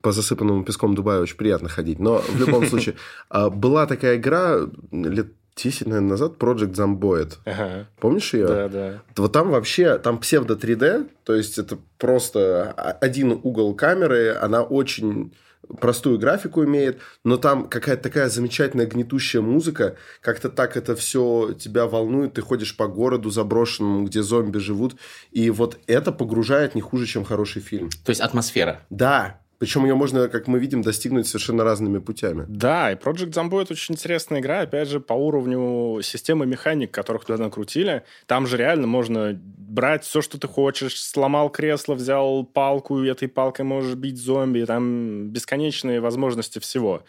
по засыпанному песком Дубая очень приятно ходить, но в любом случае, э, (laughs) была такая игра лет 10, наверное, назад Project Zomboid. Ага. Помнишь ее? Да, да. Вот там вообще, там псевдо 3D, то есть это просто один угол камеры, она очень простую графику имеет, но там какая-то такая замечательная гнетущая музыка, как-то так это все тебя волнует, ты ходишь по городу заброшенному, где зомби живут, и вот это погружает не хуже, чем хороший фильм. То есть атмосфера. Да, причем ее можно, как мы видим, достигнуть совершенно разными путями. Да, и Project Zomboid очень интересная игра, опять же, по уровню системы механик, которых туда накрутили. Там же реально можно брать все, что ты хочешь. Сломал кресло, взял палку, и этой палкой можешь бить зомби. Там бесконечные возможности всего.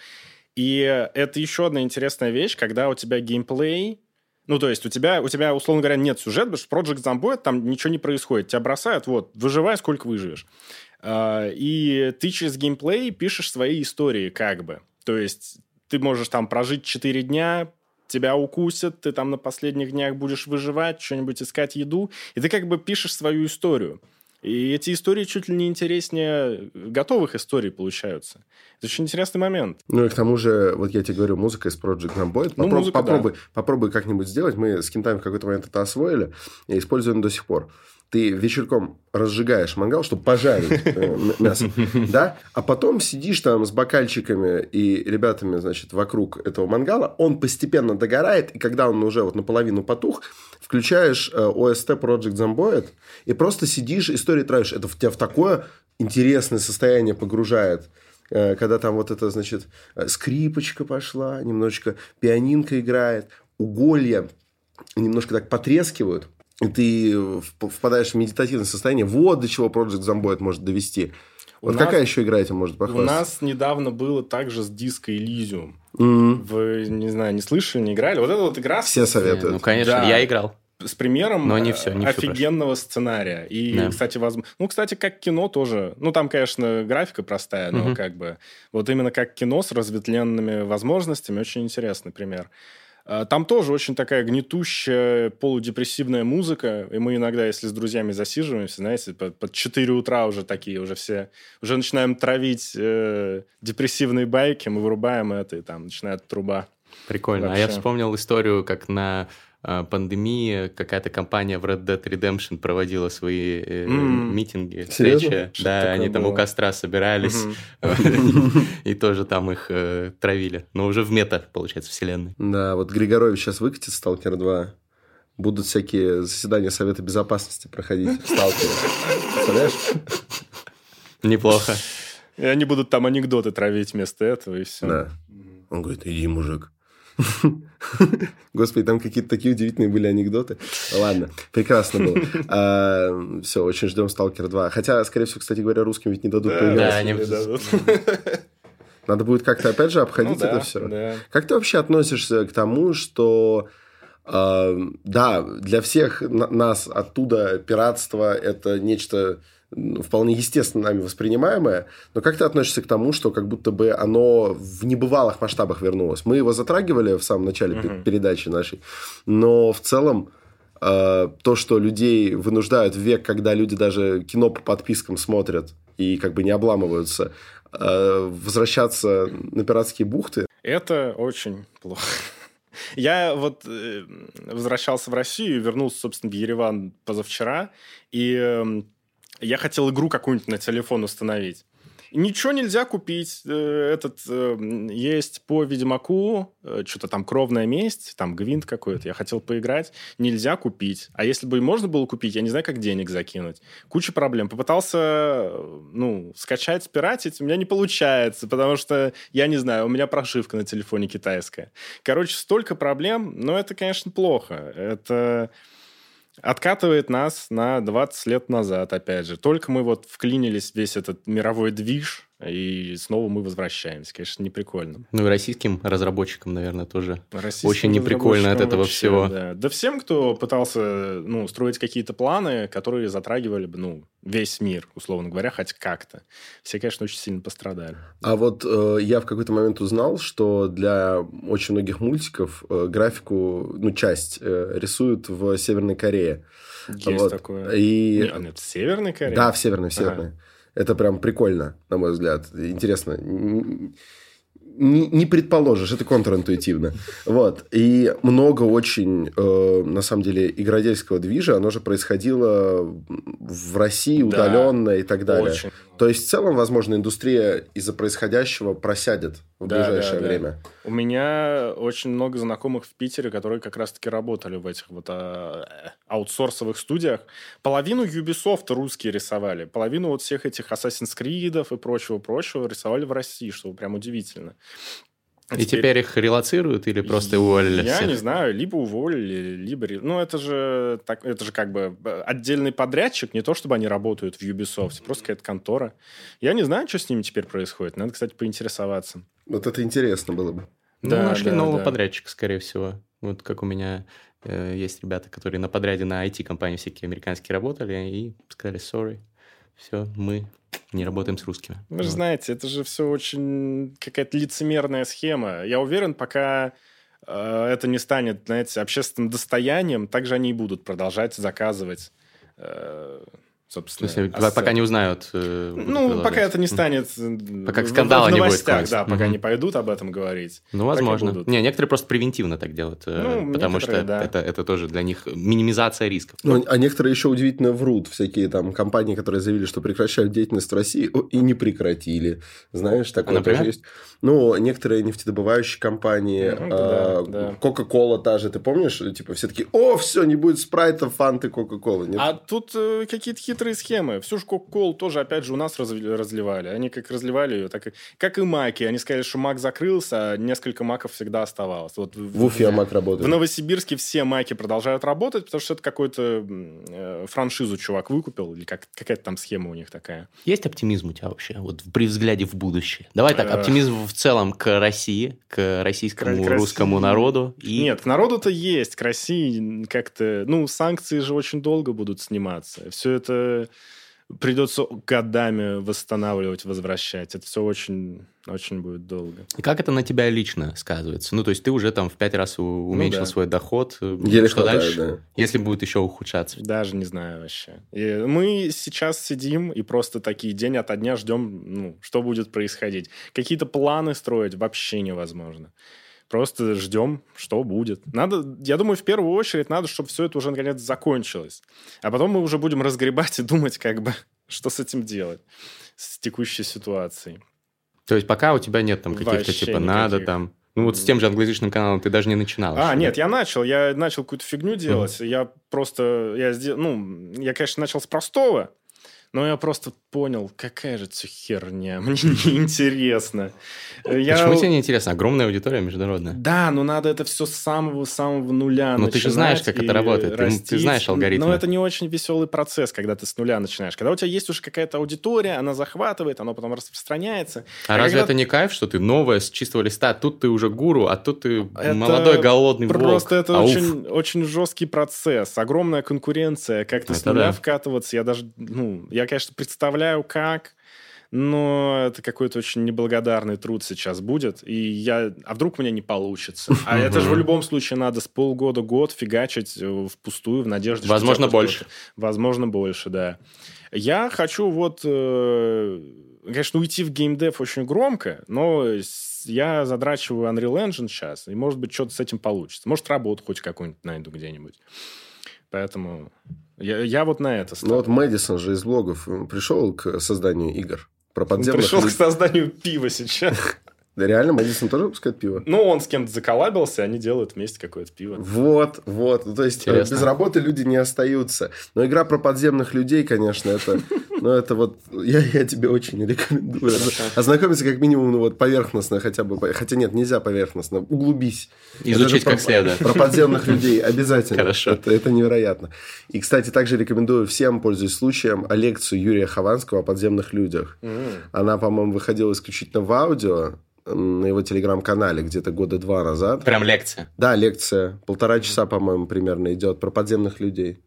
И это еще одна интересная вещь, когда у тебя геймплей ну, то есть у тебя, у тебя, условно говоря, нет сюжета, потому что Project Zomboid там ничего не происходит. Тебя бросают, вот, выживай, сколько выживешь. А, и ты через геймплей пишешь свои истории как бы. То есть ты можешь там прожить 4 дня, тебя укусят, ты там на последних днях будешь выживать, что-нибудь искать еду, и ты как бы пишешь свою историю. И эти истории чуть ли не интереснее готовых историй получаются. Это очень интересный момент. Ну и к тому же, вот я тебе говорю, музыка из Project Zomboid. Ну, Попроб- музыка, попробуй, да. попробуй как-нибудь сделать. Мы с кентами в какой-то момент это освоили и используем до сих пор. Ты вечерком разжигаешь мангал, чтобы пожарить э, мясо, (laughs) да? А потом сидишь там с бокальчиками и ребятами, значит, вокруг этого мангала. Он постепенно догорает, и когда он уже вот наполовину потух, включаешь э, OST Project Zomboid и просто сидишь, истории травишь. Это тебя в такое интересное состояние погружает. Э, Когда там вот это, значит, скрипочка пошла, немножечко пианинка играет, уголья немножко так потрескивают, ты вп- впадаешь в медитативное состояние. Вот до чего Project Zomboid может довести. У Вот нас- какая еще игра этим может У похвастаться? нас недавно было также с диско Elysium. Мгм. Вы, не знаю, не слышали, не играли? Вот эта вот игра Все советуют. Ну, конечно, Да. я играл. с примером Но не э, всё, не офигенного сценария. И, Да. кстати, возможно... Ну, кстати, как кино тоже. Ну, там, конечно, графика простая, но Мгм. как бы... Вот именно как кино с разветвленными возможностями очень интересный пример. А, Там тоже очень такая гнетущая, полудепрессивная музыка. И мы иногда, если с друзьями засиживаемся, знаете, под, под 4 утра уже такие, уже все... Уже начинаем травить э, депрессивные байки, мы вырубаем это, и там начинает труба. Прикольно. А я Вообще. вспомнил историю, как на э, пандемии какая-то компания в Red Dead Redemption проводила свои э, М. митинги, Серьезно? встречи. Что Да, они там у было? костра собирались (laughs) и тоже там их э, травили. Но уже в мета, получается, вселенной. Да, вот Григорович сейчас выкатит Сталкер 2. Будут всякие заседания Совета Безопасности проходить (laughs) в Сталкере. Представляешь? Неплохо. И они будут там анекдоты травить вместо этого, и все. Да. Он говорит, иди, мужик. Господи, там какие-то такие удивительные были анекдоты. Ладно, прекрасно было. все, очень ждем Сталкер 2. Хотя, скорее всего, кстати говоря, русским ведь не дадут Да, поиграть. Да, они- не дадут. (laughs) Надо будет как-то, опять же, обходить Ну да, это все. да. Как ты вообще относишься к тому, что э, да, для всех на- нас оттуда пиратство это нечто вполне естественно нами воспринимаемое, но как ты относишься к тому, что как будто бы оно в небывалых масштабах вернулось? Мы его затрагивали в самом начале Мгм. передачи нашей, но в целом э, то, что людей вынуждают в век, когда люди даже кино по подпискам смотрят и как бы не обламываются, э, возвращаться на пиратские бухты, Это очень плохо. Я вот э, возвращался в Россию, вернулся, собственно, в Ереван позавчера, и эм, я хотел игру какую-нибудь на телефон установить. Ничего нельзя купить. Э, Этот э, есть по Ведьмаку, э, что-то там кровная месть, там гвинт какой-то. Я хотел поиграть. Нельзя купить. А если бы и можно было купить, я не знаю, как денег закинуть. Куча проблем. Попытался, ну, скачать, спиратить, у меня не получается, потому что, я не знаю, у меня прошивка на телефоне китайская. Короче, столько проблем, но это, конечно, плохо. Это откатывает нас на 20 лет назад, опять же. Только мы вот вклинились в весь этот мировой движ, и снова мы возвращаемся. Конечно, не прикольно. Ну и российским разработчикам, наверное, тоже. Российским Очень неприкольно от этого вообще, всего. Да. да всем, кто пытался ну, строить какие-то планы, которые затрагивали бы ну, весь мир, условно говоря, хоть как-то. Все, конечно, очень сильно пострадали. А вот э, я в какой-то момент узнал, что для очень многих мультиков э, графику, ну, часть э, рисуют в Северной Корее. Есть Вот. такое. И... Не, а нет, в Северной Корее? Да, в Северной, в Северной. Это прям прикольно, на мой взгляд. Интересно. Не, не предположишь, это контринтуитивно. Вот. И много очень, э, на самом деле, игродельского движа, оно же происходило в России Да. удаленно и так далее. Очень. То есть, в целом, возможно, индустрия из-за происходящего просядет в Да, ближайшее да, да. время. У меня очень много знакомых в Питере, которые как раз-таки работали в этих вот а, аутсорсовых студиях. Половину Ubisoft русские рисовали, половину вот всех этих Assassin's Creed и прочего-прочего рисовали в России, что прям удивительно. А И теперь их релацируют или просто уволили Я всех? не знаю, либо уволили, либо... Ну, это же, так, это же как бы э, отдельный подрядчик, не то чтобы они работают в Ubisoft, просто какая-то контора. Я не знаю, что с ними теперь происходит. Надо, кстати, поинтересоваться. Вот это интересно было бы. Ну, Да, нашли да, нового да. подрядчика, скорее всего. Вот как у меня э, есть ребята, которые на подряде на IT-компании всякие американские работали, и сказали sorry. Все, мы не работаем с русскими. Вы же Вот. знаете, это же все очень какая-то лицемерная схема. Я уверен, пока э, это не станет, знаете, общественным достоянием, также они и будут продолжать заказывать, э, Собственно, смысле, ассет. пока не узнают. э, Ну, пока это не станет... э, Пока в- скандала не будет. Да, пока не пойдут об этом говорить. Ну, возможно. Не, некоторые просто превентивно так делают, э, Ну, потому что да. это, это тоже для них минимизация рисков. Ну, а некоторые еще удивительно врут. Всякие там компании, которые заявили, что прекращают деятельность в России, и не прекратили. Знаешь, такое А, например? тоже есть. Ну, некоторые нефтедобывающие компании, Ну, да, а, да. Coca-Cola та же, ты помнишь? Типа все такие, о, все, не будет спрайтов, фанты, Кока-Колы. Нет? А тут э, какие-то хитрые схемы. Всю же Кока-Колу тоже, опять же, у нас разливали. Они как разливали ее, так и... Как и маки. Они сказали, что мак закрылся, а несколько маков всегда оставалось. Вот В Уфе Амак В работает. Новосибирске все маки продолжают работать, потому что это какой-то э, франшизу чувак выкупил, или как, какая-то там схема у них такая. Есть оптимизм у тебя вообще, вот при взгляде в будущее? Давай так, Э. оптимизм в целом к России, к российскому, К- русскому народу. И... Нет, к народу-то есть, к России как-то... Ну, санкции же очень долго будут сниматься. Все это придется годами восстанавливать, возвращать. Это все очень, очень будет долго. И как это на тебя лично сказывается? Ну, то есть ты уже там в пять раз уменьшил да. свой доход. э, Еле что хватает, дальше? да. Если будет еще ухудшаться? Даже не знаю вообще. И мы сейчас сидим и просто такие день ото дня ждем, ну, что будет происходить. Какие-то планы строить вообще невозможно. Просто ждем, что будет. Надо, я думаю, в первую очередь надо, чтобы все это уже наконец закончилось. А потом мы уже будем разгребать и думать, как бы, (laughs) что с этим делать, с текущей ситуацией. То есть пока у тебя нет там каких-то типа надо никаких. там... Ну вот с тем же англоязычным каналом ты даже не начинал. А, еще, нет, да? я начал. Я начал какую-то фигню делать. Я просто... Я. Ну, я, конечно, начал с простого, но я просто понял, какая же это херня. (laughs) Мне неинтересно. Я... Почему тебе не интересно? Огромная аудитория международная. Да, но надо это все с самого-самого нуля Ну, ты же знаешь, как это работает. Ты- ты растить. знаешь алгоритмы. Но это не очень веселый процесс, когда ты с нуля начинаешь. Когда у тебя есть уже какая-то аудитория, она захватывает, она потом распространяется. А разве когда- это не кайф, что ты новая с чистого листа, а тут ты уже гуру, а тут ты Это молодой голодный волк? Просто это Ауф. очень, очень жесткий процесс, огромная конкуренция, как-то с Это нуля да. вкатываться. Я даже, ну, я, конечно, представляю, как, но это какой-то очень неблагодарный труд сейчас будет. И я, а вдруг у меня не получится? А это же в любом случае надо с полгода, год фигачить э, впустую в надежде, Возможно, больше. Возможно, больше, да. Я хочу вот, э, конечно, уйти в геймдев очень громко, но я задрачиваю Unreal Engine сейчас, и, может быть, что-то с этим получится. Может, работу хоть какую-нибудь найду где-нибудь. Поэтому я, я вот на это Ну ставлю. вот Мэдисон же из блогов пришел к созданию игр. Про Он подземных пришел к созданию пива сейчас. Да реально, Мэдисон тоже выпускает пиво? Ну, он с кем-то заколабился, они делают вместе какое-то пиво. Вот, вот. Ну, то есть, э, Интересно. без работы люди не остаются. Но игра про подземных людей, конечно, это... Ну, это вот... Я, я тебе очень рекомендую. Ознакомиться как минимум, ну, вот поверхностно хотя бы. Хотя нет, нельзя поверхностно. Углубись. Изучить как следует. Про подземных людей обязательно. Хорошо. Это, это невероятно. И, кстати, также рекомендую всем, пользуясь случаем, лекцию Юрия Хованского о подземных людях. Она, по-моему, выходила исключительно в аудио на его телеграм-канале где-то года два назад. Прям лекция. Да, лекция. Полтора часа, по-моему, примерно идет про подземных людей.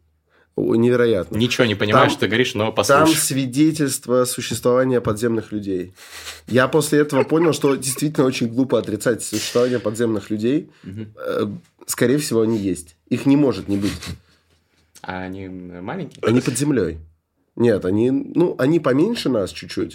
Невероятно. Ничего не понимаешь, Там- что ты говоришь, но Там послушай. свидетельство существования подземных людей. Я после этого понял, что действительно очень глупо отрицать существование подземных людей. Э, Скорее всего, они есть. Их не может не быть. А они маленькие? Они под землей. Нет, они, ну, они поменьше нас чуть-чуть,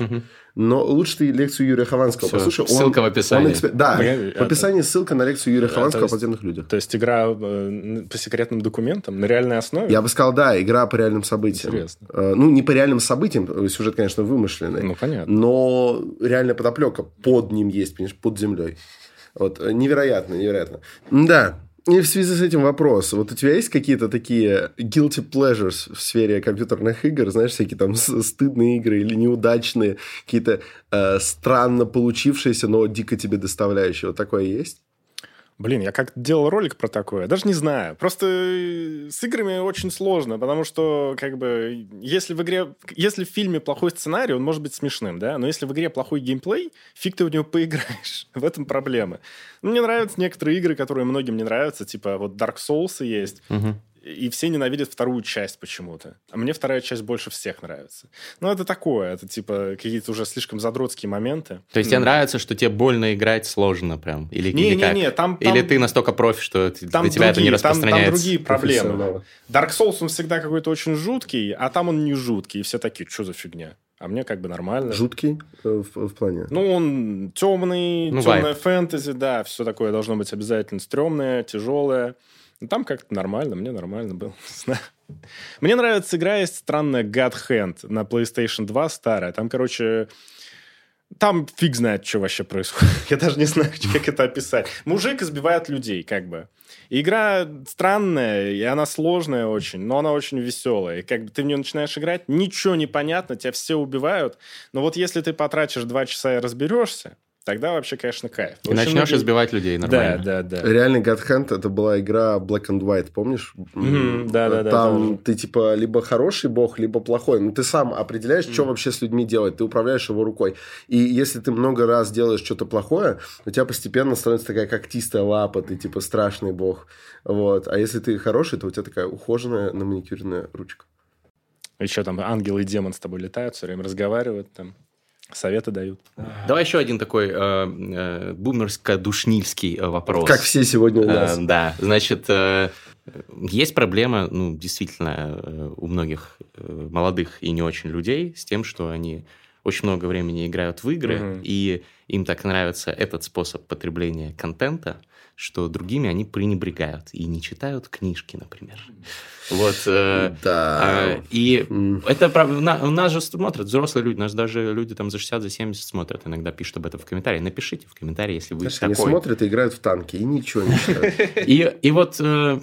но лучше ты лекцию Юрия Хованского Всё, послушай. Он- ссылка в описании. он экспер- Да, Погоди, в описании ссылка на лекцию Юрия Хованского о есть- подземных людях. То есть игра э, по секретным документам на реальной основе? Я бы сказал, да, игра по реальным событиям. Интересно. Э, Ну, не по реальным событиям, э, сюжет, конечно, вымышленный. Ну, понятно. Но реальная подоплека под ним есть, понимаешь, под землей. Вот, невероятно, невероятно. Да, и в связи с этим вопрос. Вот у тебя есть какие-то такие guilty pleasures в сфере компьютерных игр? Знаешь, всякие там стыдные игры или неудачные, какие-то э, странно получившиеся, но дико тебе доставляющие. Вот такое есть? Блин, я как-то делал ролик про такое. Даже не знаю. Просто э, с играми очень сложно, потому что, как бы, если в игре... Если в фильме плохой сценарий, он может быть смешным, да? Но если в игре плохой геймплей, фиг ты в него (laughs) поиграешь. в этом проблема. Мне нравятся некоторые игры, которые многим не нравятся. Типа, вот Dark Souls есть. Мгм. И все ненавидят вторую часть почему-то. А мне вторая часть больше всех нравится. Ну, это такое, это типа какие-то уже слишком задротские моменты. То есть тебе нравится, что тебе больно играть сложно прям? Или, не, или не, как? не, там, Или там- ты настолько профи, что Там для тебя это не другие, там- там, распространяется? другие проблемы. Dark Souls, он всегда какой-то очень жуткий, а там он не жуткий. И все такие, что за фигня? А мне как бы нормально. Жуткий э, в, в плане. Ну, он темный, Ну, темная вайб. фэнтези, да, все такое должно быть обязательно стрёмное, тяжелое. Ну, Там как-то нормально, мне нормально было. (laughs) Мне нравится игра, есть странная God Hand на PlayStation 2 старая. Там, короче, там фиг знает, что вообще происходит. (laughs) Я даже не знаю, (laughs) как это описать. Мужик избивает людей, как бы. И игра странная, и она сложная очень, но она очень веселая. И как бы ты в нее начинаешь играть, ничего не понятно, тебя все убивают. Но вот если ты потратишь два часа и разберешься, тогда вообще, конечно, кайф. И Очень начнешь многие- избивать людей Да, нормально. да, да. Реальный God Hand это была игра Black and White, помнишь? Мгм, да-да-да, Там тоже. ты типа либо хороший бог, либо плохой. Но ты сам определяешь, что вообще с людьми делать. Ты управляешь его рукой. И если ты много раз делаешь что-то плохое, у тебя постепенно становится такая когтистая лапа, ты типа страшный бог. Вот. А если ты хороший, то у тебя такая ухоженная, наманикюренная ручка. И что там, ангел и демон с тобой летают, все время разговаривают, там, советы дают. Давай еще один такой э, э, бумерско-душнильский э, вопрос. Как все сегодня у Э, нас. да, значит, э, есть проблема, ну, действительно, э, у многих э, молодых и не очень людей с тем, что они очень много времени играют в игры, Мгм. и им так нравится этот способ потребления контента, что другими они пренебрегают и не читают книжки, например. Вот. э, Да. а, И это правда. У нас же смотрят взрослые люди, нас даже люди там за 60, за 70 смотрят, иногда пишут об этом в комментарии. Напишите в комментарии, если вы Знаешь, они такой. смотрят и играют в танки, и ничего не читают. (laughs) И, и вот э,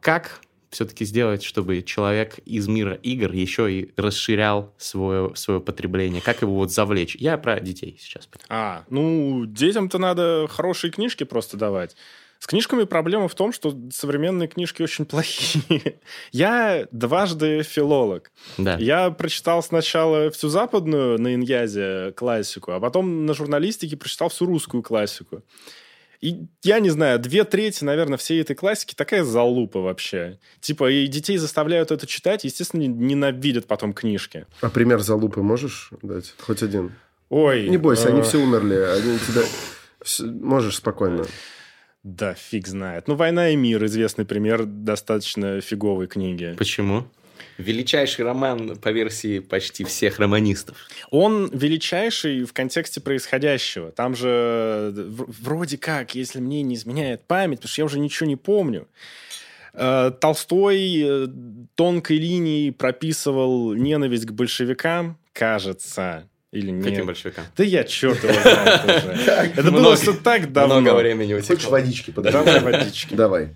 как все-таки сделать, чтобы человек из мира игр еще и расширял свое, свое потребление? Как его вот завлечь? Я про детей сейчас. А, ну, детям-то надо хорошие книжки просто давать. С книжками проблема в том, что современные книжки очень (laughs) плохие. Я дважды филолог. Да. Я прочитал сначала всю западную на Иньязе классику, а потом на журналистике прочитал всю русскую классику. И я не знаю, две трети, наверное, всей этой классики такая залупа вообще. Типа, и детей заставляют это читать, естественно, ненавидят потом книжки. А пример залупы можешь дать? Хоть один. Ой. Не бойся, э, они все умерли. Они тебя... Можешь спокойно. Да, фиг знает. Ну, «Война и мир» известный пример достаточно фиговой книги. Почему? Величайший роман по версии почти всех романистов. Он величайший в контексте происходящего. Там же э, вроде как, если мне не изменяет память, потому что я уже ничего не помню, э, Толстой э, тонкой линией прописывал ненависть к большевикам, кажется, или нет. Каким большевикам? Да я черт его (laughs) знает уже. Это было все так давно. Много времени Хочешь утекло. водички подожди? Давай водички. Давай.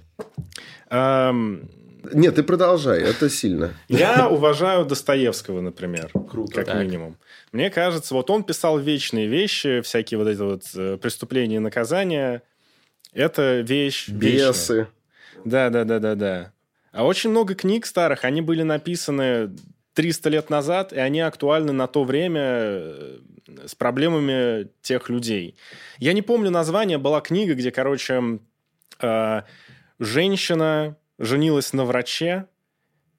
Нет, ты продолжай, это сильно. Я уважаю Достоевского, например. Круто. Как Так. минимум. Мне кажется, вот он писал вечные вещи, всякие вот эти вот э, преступления и наказания. Это вещь. Бесы. Да, да, да, да, да. А очень много книг старых, они были написаны 300 лет назад, и они актуальны на то время э, с проблемами тех людей. Я не помню название, была книга, где, короче, э, женщина женилась на враче,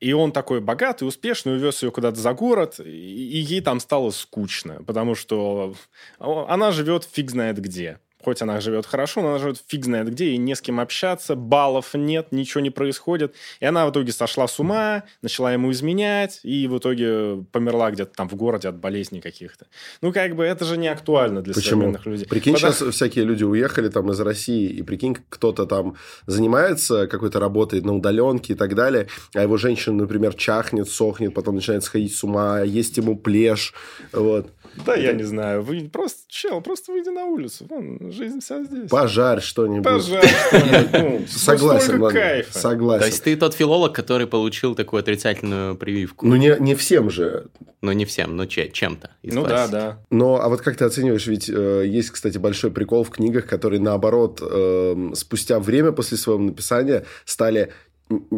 и он такой богатый, успешный, увез ее куда-то за город, и, ей там стало скучно, потому что она живет фиг знает где. Хоть она живет хорошо, но она живет фиг знает где, и не с кем общаться, баллов нет, ничего не происходит. И она в итоге сошла с ума, начала ему изменять, и в итоге померла где-то там в городе от болезней каких-то. Ну, как бы это же не актуально для Почему? современных людей. Прикинь, Потому- сейчас всякие люди уехали там из России, и прикинь, кто-то там занимается какой-то работой на удаленке и так далее, а его женщина, например, чахнет, сохнет, потом начинает сходить с ума, есть ему плешь, вот. Да, я не знаю. Вы просто, чел, просто выйди на улицу. Вон, жизнь вся здесь. Пожарь что-нибудь. Пожалуйста. Ну, (laughs) Согласен, кайфа. Согласен. То есть ты тот филолог, который получил такую отрицательную прививку. Ну, не, не всем же. Но не всем, но че- чем-то. Ну да, да. Но, а вот как ты оцениваешь, ведь э, есть, кстати, большой прикол в книгах, которые, наоборот, э, спустя время после своего написания стали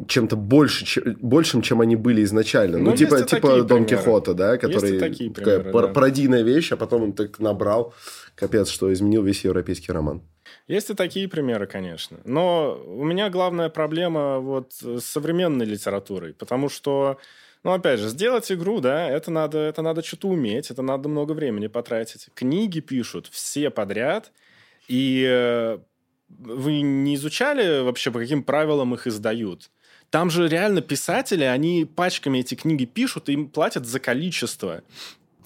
чем-то больше, че- большим, чем они были изначально. Ну, Ну, типа, типа Дон примеры. Кихота, да, который такие такая примеры, да. пародийная вещь, а потом он так набрал, капец, что изменил весь европейский роман. Есть и такие примеры, конечно. Но у меня главная проблема вот с современной литературой, потому что ну, опять же, сделать игру, да, это надо, это надо что-то уметь, это надо много времени потратить. Книги пишут все подряд, и э, вы не изучали вообще, по каким правилам их издают? Там же реально писатели, они пачками эти книги пишут, и им платят за количество.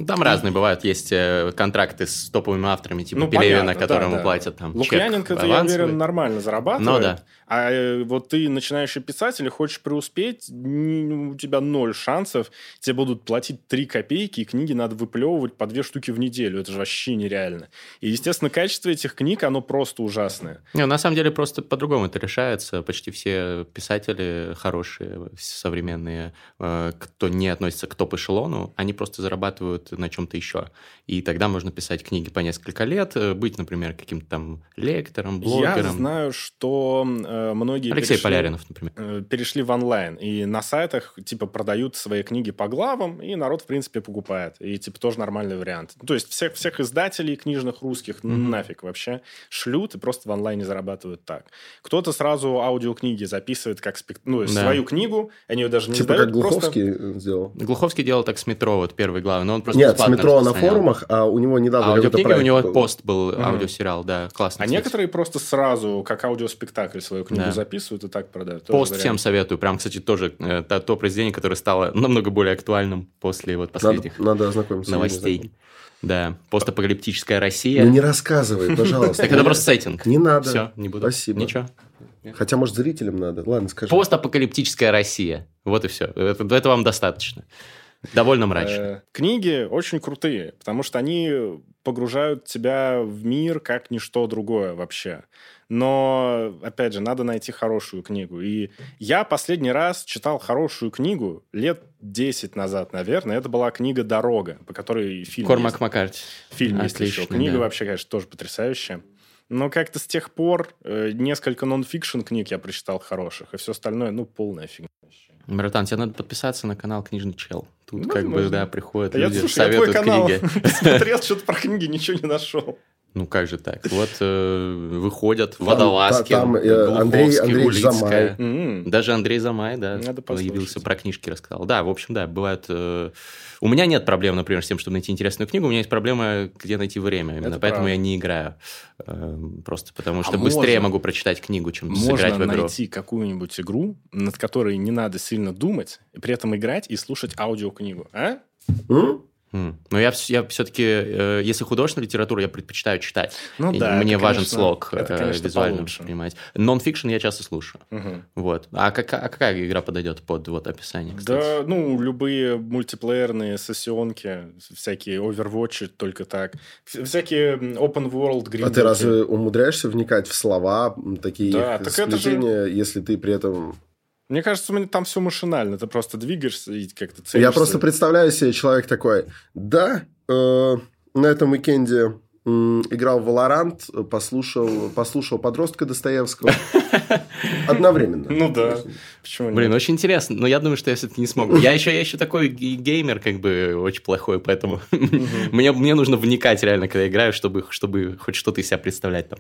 Там разные бывают, есть э, контракты с топовыми авторами, типа ну, Пелевина, понятно, которому да, да. платят там Лукьяненко, чек ты, я уверен, нормально зарабатывает. Ну, да. А э, вот ты начинающий писатель, хочешь преуспеть, у тебя ноль шансов, тебе будут платить три копейки, и книги надо выплевывать по две штуки в неделю. Это же вообще нереально. И, естественно, качество этих книг, оно просто ужасное. Не, на самом деле просто по-другому это решается. Почти все писатели хорошие, современные, э, кто не относится к топ-эшелону, они просто зарабатывают на чем-то еще. И тогда можно писать книги по несколько лет, э, быть, например, каким-то там лектором, блогером. Я знаю, что э, многие... Алексей перешли, Поляринов, например. Э, перешли в онлайн, и на сайтах, типа, продают свои книги по главам, и народ, в принципе, покупает. И, типа, тоже нормальный вариант. То есть всех, всех издателей книжных русских mm-hmm. нафиг вообще шлют и просто в онлайне зарабатывают так. Кто-то сразу аудиокниги записывает как спек... ну, да. свою книгу, они ее даже не типа издают. как Глуховский просто... сделал. Глуховский делал так с метро, вот первый главный, но он просто Нет, с метро на форумах, а у него недавно Аудиокниги, у него был. пост был, mm-hmm. аудиосериал, да, классно. А кстати. некоторые просто сразу, как аудиоспектакль, свою книгу да. записывают и так продают. Пост вариант. всем советую. Прям, кстати, тоже э, то, то произведение, которое стало намного более актуальным после вот последних надо, надо ознакомиться новостей. Да, постапокалиптическая Россия. Ну не рассказывай, пожалуйста. Так это просто сеттинг. Не надо. Все, не буду. Спасибо. Ничего. Хотя, может, зрителям надо. Ладно, скажи. Постапокалиптическая Россия. Вот и все. Это, этого вам достаточно. Довольно мрачно. Э, книги очень крутые, потому что они погружают тебя в мир как ничто другое вообще. Но, опять же, надо найти хорошую книгу. И я последний раз читал хорошую книгу лет 10 назад, наверное. Это была книга «Дорога», по которой фильм Кормак есть. Маккарти. Фильм Отлично, есть еще. Книга да. вообще, конечно, тоже потрясающая. Но как-то с тех пор э, несколько нон-фикшн книг я прочитал хороших, и все остальное, ну, полная фигня. Братан, тебе надо подписаться на канал Книжный Чел. Тут ну, как можно. бы, да, приходят а люди, я, слушай, советуют я твой канал книги. (laughs) смотрел, что-то про книги ничего не нашел. Ну как же так? Вот э, выходят Водолазкин, там, там, э, Андрей, Андрей Замай. Mm-hmm. Даже Андрей Замай, да, Надо появился, про книжки рассказал. Да, в общем, да, бывает... Э, у меня нет проблем, например, с тем, чтобы найти интересную книгу. У меня есть проблема, где найти время. Именно Это поэтому правда. я не играю. Э, просто потому что а быстрее можно, могу прочитать книгу, чем сыграть в игру. Можно найти какую-нибудь игру, над которой не надо сильно думать, и при этом играть и слушать аудиокнигу. А? Mm? Но я, я все-таки, э, если художественную литературу, я предпочитаю читать. Ну да. Мне это, важен конечно, слог это, э, конечно, визуально получше. понимать. Нон-фикшн я часто слушаю. Угу. Вот. А, как, а какая игра подойдет под вот описание, кстати? Да, ну, любые мультиплеерные сессионки, всякие Overwatch, только так. Всякие open world гринделки. А ты разве умудряешься вникать в слова, такие да, так сплетения, же... если ты при этом мне кажется, там все машинально. Ты просто двигаешься и как-то целишься. Я просто представляю себе человек такой, да, э, на этом уикенде играл в Valorant, послушал, послушал подростка Достоевского. (laughs) Одновременно. Ну да. Почему Блин, очень интересно. Но я думаю, что я все-таки не смогу. Я еще, я еще такой геймер, как бы, очень плохой, поэтому (laughs) мне, мне нужно вникать реально, когда играю, чтобы, чтобы хоть что-то из себя представлять там.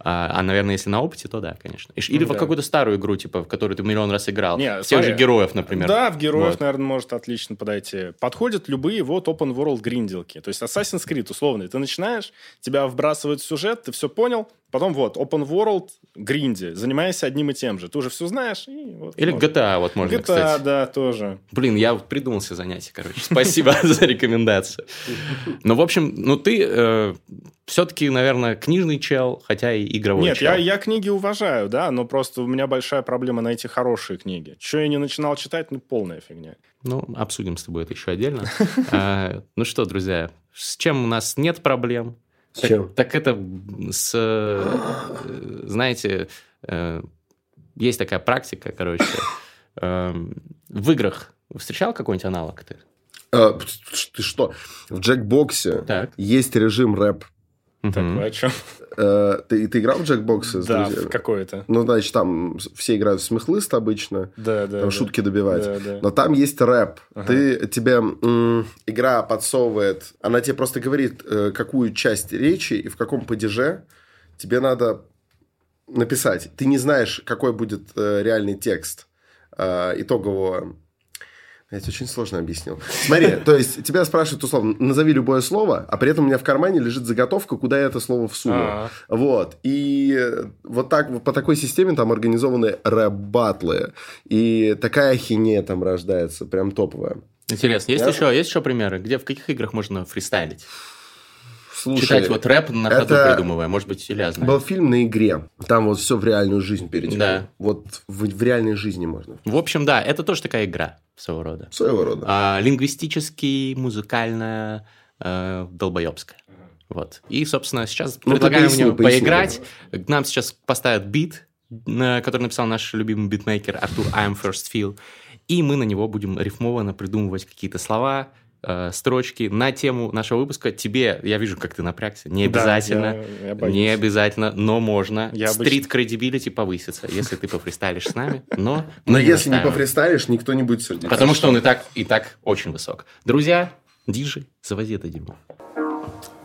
А, а, наверное, если на опыте, то да, конечно. Или ну, в какую-то старую игру, типа, в которую ты миллион раз играл. Не, Тех же героев, например. Да, в героев, вот. наверное, может отлично подойти. Подходят любые вот open world гринделки. То есть Assassin's Creed, условно. Ты начинаешь, тебя вбрасывают в сюжет, ты все понял, потом вот, open world, гринди, занимайся одним и тем же. Ты уже все знаешь. И вот, Или может. GTA, вот можно, GTA, кстати. да, тоже. Блин, я придумал себе занятие, короче. Спасибо (laughs) за рекомендацию. Ну, в общем, ну ты э, все-таки, наверное, книжный чел, хотя и игровой Нет, чел. я, я книги уважаю, да, но просто у меня большая проблема найти хорошие книги. Что я не начинал читать, ну, полная фигня. Ну, обсудим с тобой это еще отдельно. (laughs) А, ну что, друзья, с чем у нас нет проблем? С чем? Так, так это с, э, знаете, э, есть такая практика, короче, эм, в играх встречал какой-нибудь аналог ты? А, ты что? В Джекбоксе так. есть режим рэп. Так, вы о чем? Э, ты, ты играл в Джекбоксы с да, друзьями? Да, какое-то. Ну, значит, там все играют в смехлыст обычно. Да, да. Там да. шутки добивать. Да, да. Но там есть рэп. Ага. Ты, тебе м, игра подсовывает... Она тебе просто говорит, э, какую часть речи и в каком падеже тебе надо написать. Ты не знаешь, какой будет э, реальный текст э, итогового это очень сложно объяснил. Смотри, (laughs) то есть тебя спрашивают условно, назови любое слово, а при этом у меня в кармане лежит заготовка, куда я это слово всуну. А-а-а. Вот. И вот так, по такой системе там организованы рэп-батлы. И такая хинея там рождается, прям топовая. Интересно. Есть, еще, есть еще примеры, где в каких играх можно фристайлить? Слушай, Читать вот рэп на ходу это... придумывая, может быть, Илья знает. Был фильм на игре, там вот все в реальную жизнь перетекло. Да. Вот в, в реальной жизни можно. В общем, да, это тоже такая игра своего рода. Своего рода. А, лингвистически, музыкальная, э, долбоебская. Вот. И, собственно, сейчас ну, предлагаем поясни, мне поясни, поиграть. К нам сейчас поставят бит, который написал наш любимый битмейкер Артур I'm First Feel. И мы на него будем рифмованно придумывать какие-то слова, э, строчки на тему нашего выпуска. Тебе, я вижу, как ты напрягся, не обязательно, да, я, я не обязательно, но можно. Я Стрит кредибилити повысится, если ты пофристайлишь с нами, но... Но если не пофристайлишь, никто не будет сердиться. Потому что он и так, и так очень высок. Друзья, диджи, заводи это дерьмо.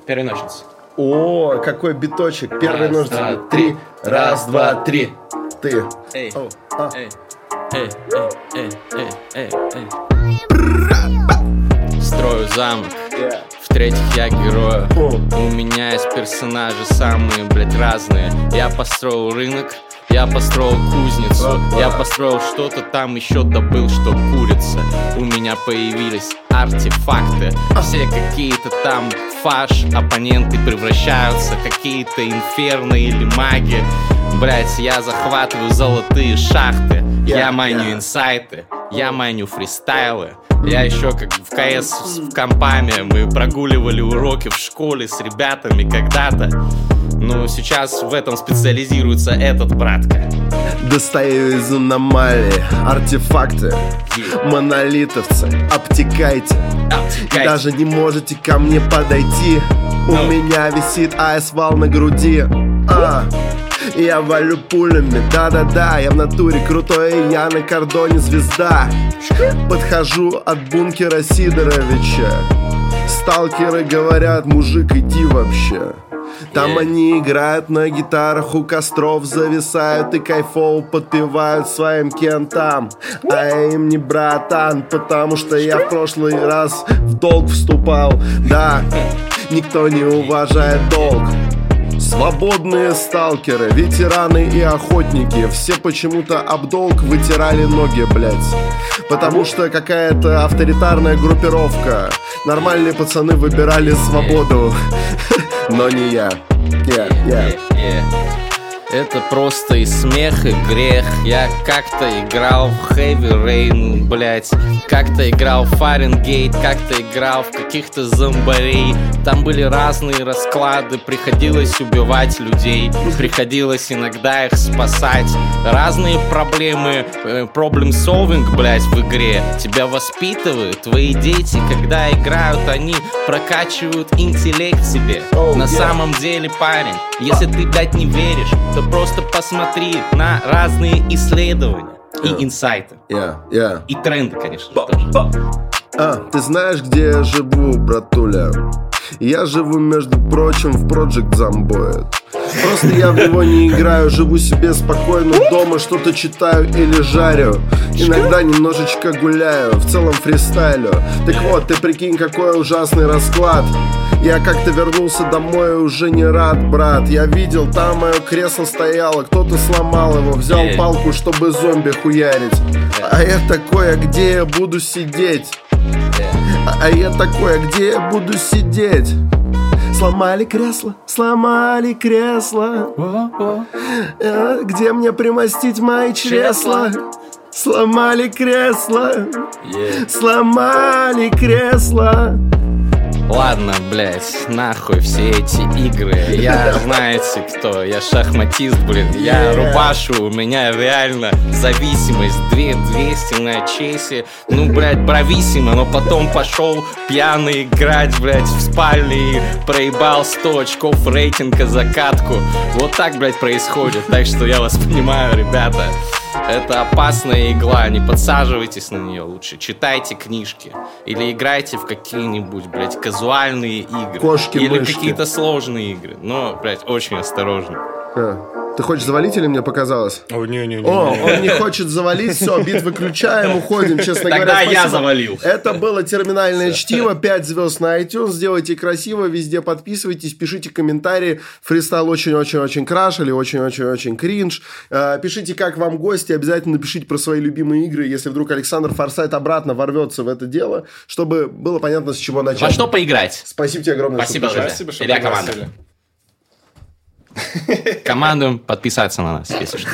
Первый ножницы. О, какой биточек. Первый ножницы. Три. Раз, два, три. Ты. Эй, а. эй, эй, эй, эй, эй, эй строю замок. В-третьих, я герой У меня есть персонажи самые, блядь, разные. Я построил рынок, я построил кузницу. Я построил что-то там еще добыл, что курица. У меня появились артефакты. Все какие-то там фаш Оппоненты превращаются Какие-то инферны или маги. Блять, я захватываю золотые шахты. Я маню инсайты Я маню фристайлы я еще как в КС в компами, мы прогуливали уроки в школе с ребятами когда-то. Но сейчас в этом специализируется этот братка. Достаю из аномалии артефакты Монолитовцы, обтекайте, обтекайте. Даже не можете ко мне подойти У no. Ну. меня висит АС-вал на груди а. Я валю пулями, да-да-да Я в натуре крутой, я на кордоне звезда. Подхожу от бункера Сидоровича. Сталкеры говорят, мужик, иди вообще. Там они играют на гитарах у костров Зависают и кайфово подпевают своим кентам. А я им не братан, потому что я в прошлый раз в долг вступал. Да, никто не уважает долг Свободные сталкеры, ветераны и охотники. Все почему-то об вытирали ноги, блять Потому что какая-то авторитарная группировка. Нормальные пацаны выбирали свободу. (laughs) Но не я. Yeah, yeah. Это просто и смех, и грех. Я как-то играл в Heavy Rain, блять Как-то играл в Фаренгейт Как-то играл в каких-то зомбарей. Там были разные расклады Приходилось убивать людей. Приходилось иногда их спасать. Разные проблемы э, Problem solving, блять, в игре. Тебя воспитывают Твои дети, когда играют Они прокачивают интеллект себе. Oh, На yeah. самом деле, парень Если ты, блядь, не веришь То просто посмотри на разные исследования yeah. и инсайты. Yeah, yeah. И тренды, конечно же, тоже. А, ты знаешь, где я живу, братуля? Я живу, между прочим, в Project Zomboid. Просто я в него не играю, живу себе спокойно дома, что-то читаю или жарю. Иногда немножечко гуляю, в целом фристайлю. Так вот, ты прикинь, какой ужасный расклад. Я как-то вернулся домой и уже не рад, брат Я видел, там мое кресло стояло Кто-то сломал его, взял палку, чтобы зомби хуярить А я такой, а где я буду сидеть? А я такой, а где я буду сидеть? Сломали кресло, сломали кресло. Э, Где мне примостить мои чресла? Сломали кресло, сломали кресло Ладно, блядь, нахуй все эти игры. Я, знаете кто, я шахматист, блин. Я рубашу, у меня реально зависимость 2200 на чесе Ну, блядь, брависсимо Но потом пошел пьяный играть, блядь, в спальне И проебал 100 очков рейтинга за катку. Вот так, блядь, происходит. Так что я вас понимаю, ребята Это опасная игла, не подсаживайтесь на нее лучше. Читайте книжки. Или играйте в какие-нибудь, блядь, казуальные игры. Кошки, Или мышки. какие-то сложные игры. Но, блядь, очень осторожно. А, Ты хочешь завалить или мне показалось? О, не-не-не. О, он не хочет завалить, все, бит выключаем, уходим, честно Тогда говоря. я спасибо. завалил. Это было терминальное чтиво, 5 звезд на iTunes, сделайте красиво, везде подписывайтесь, пишите комментарии, фристайл очень-очень-очень краш или очень-очень-очень кринж. Э, Пишите, как вам гости, обязательно пишите про свои любимые игры, если вдруг Александр Форсайт обратно ворвется в это дело, чтобы было понятно, с чего начать. Во что поиграть? Спасибо тебе огромное. что Спасибо, друзья. Спасибо, что Илья команда. Командуем подписаться на нас, если что.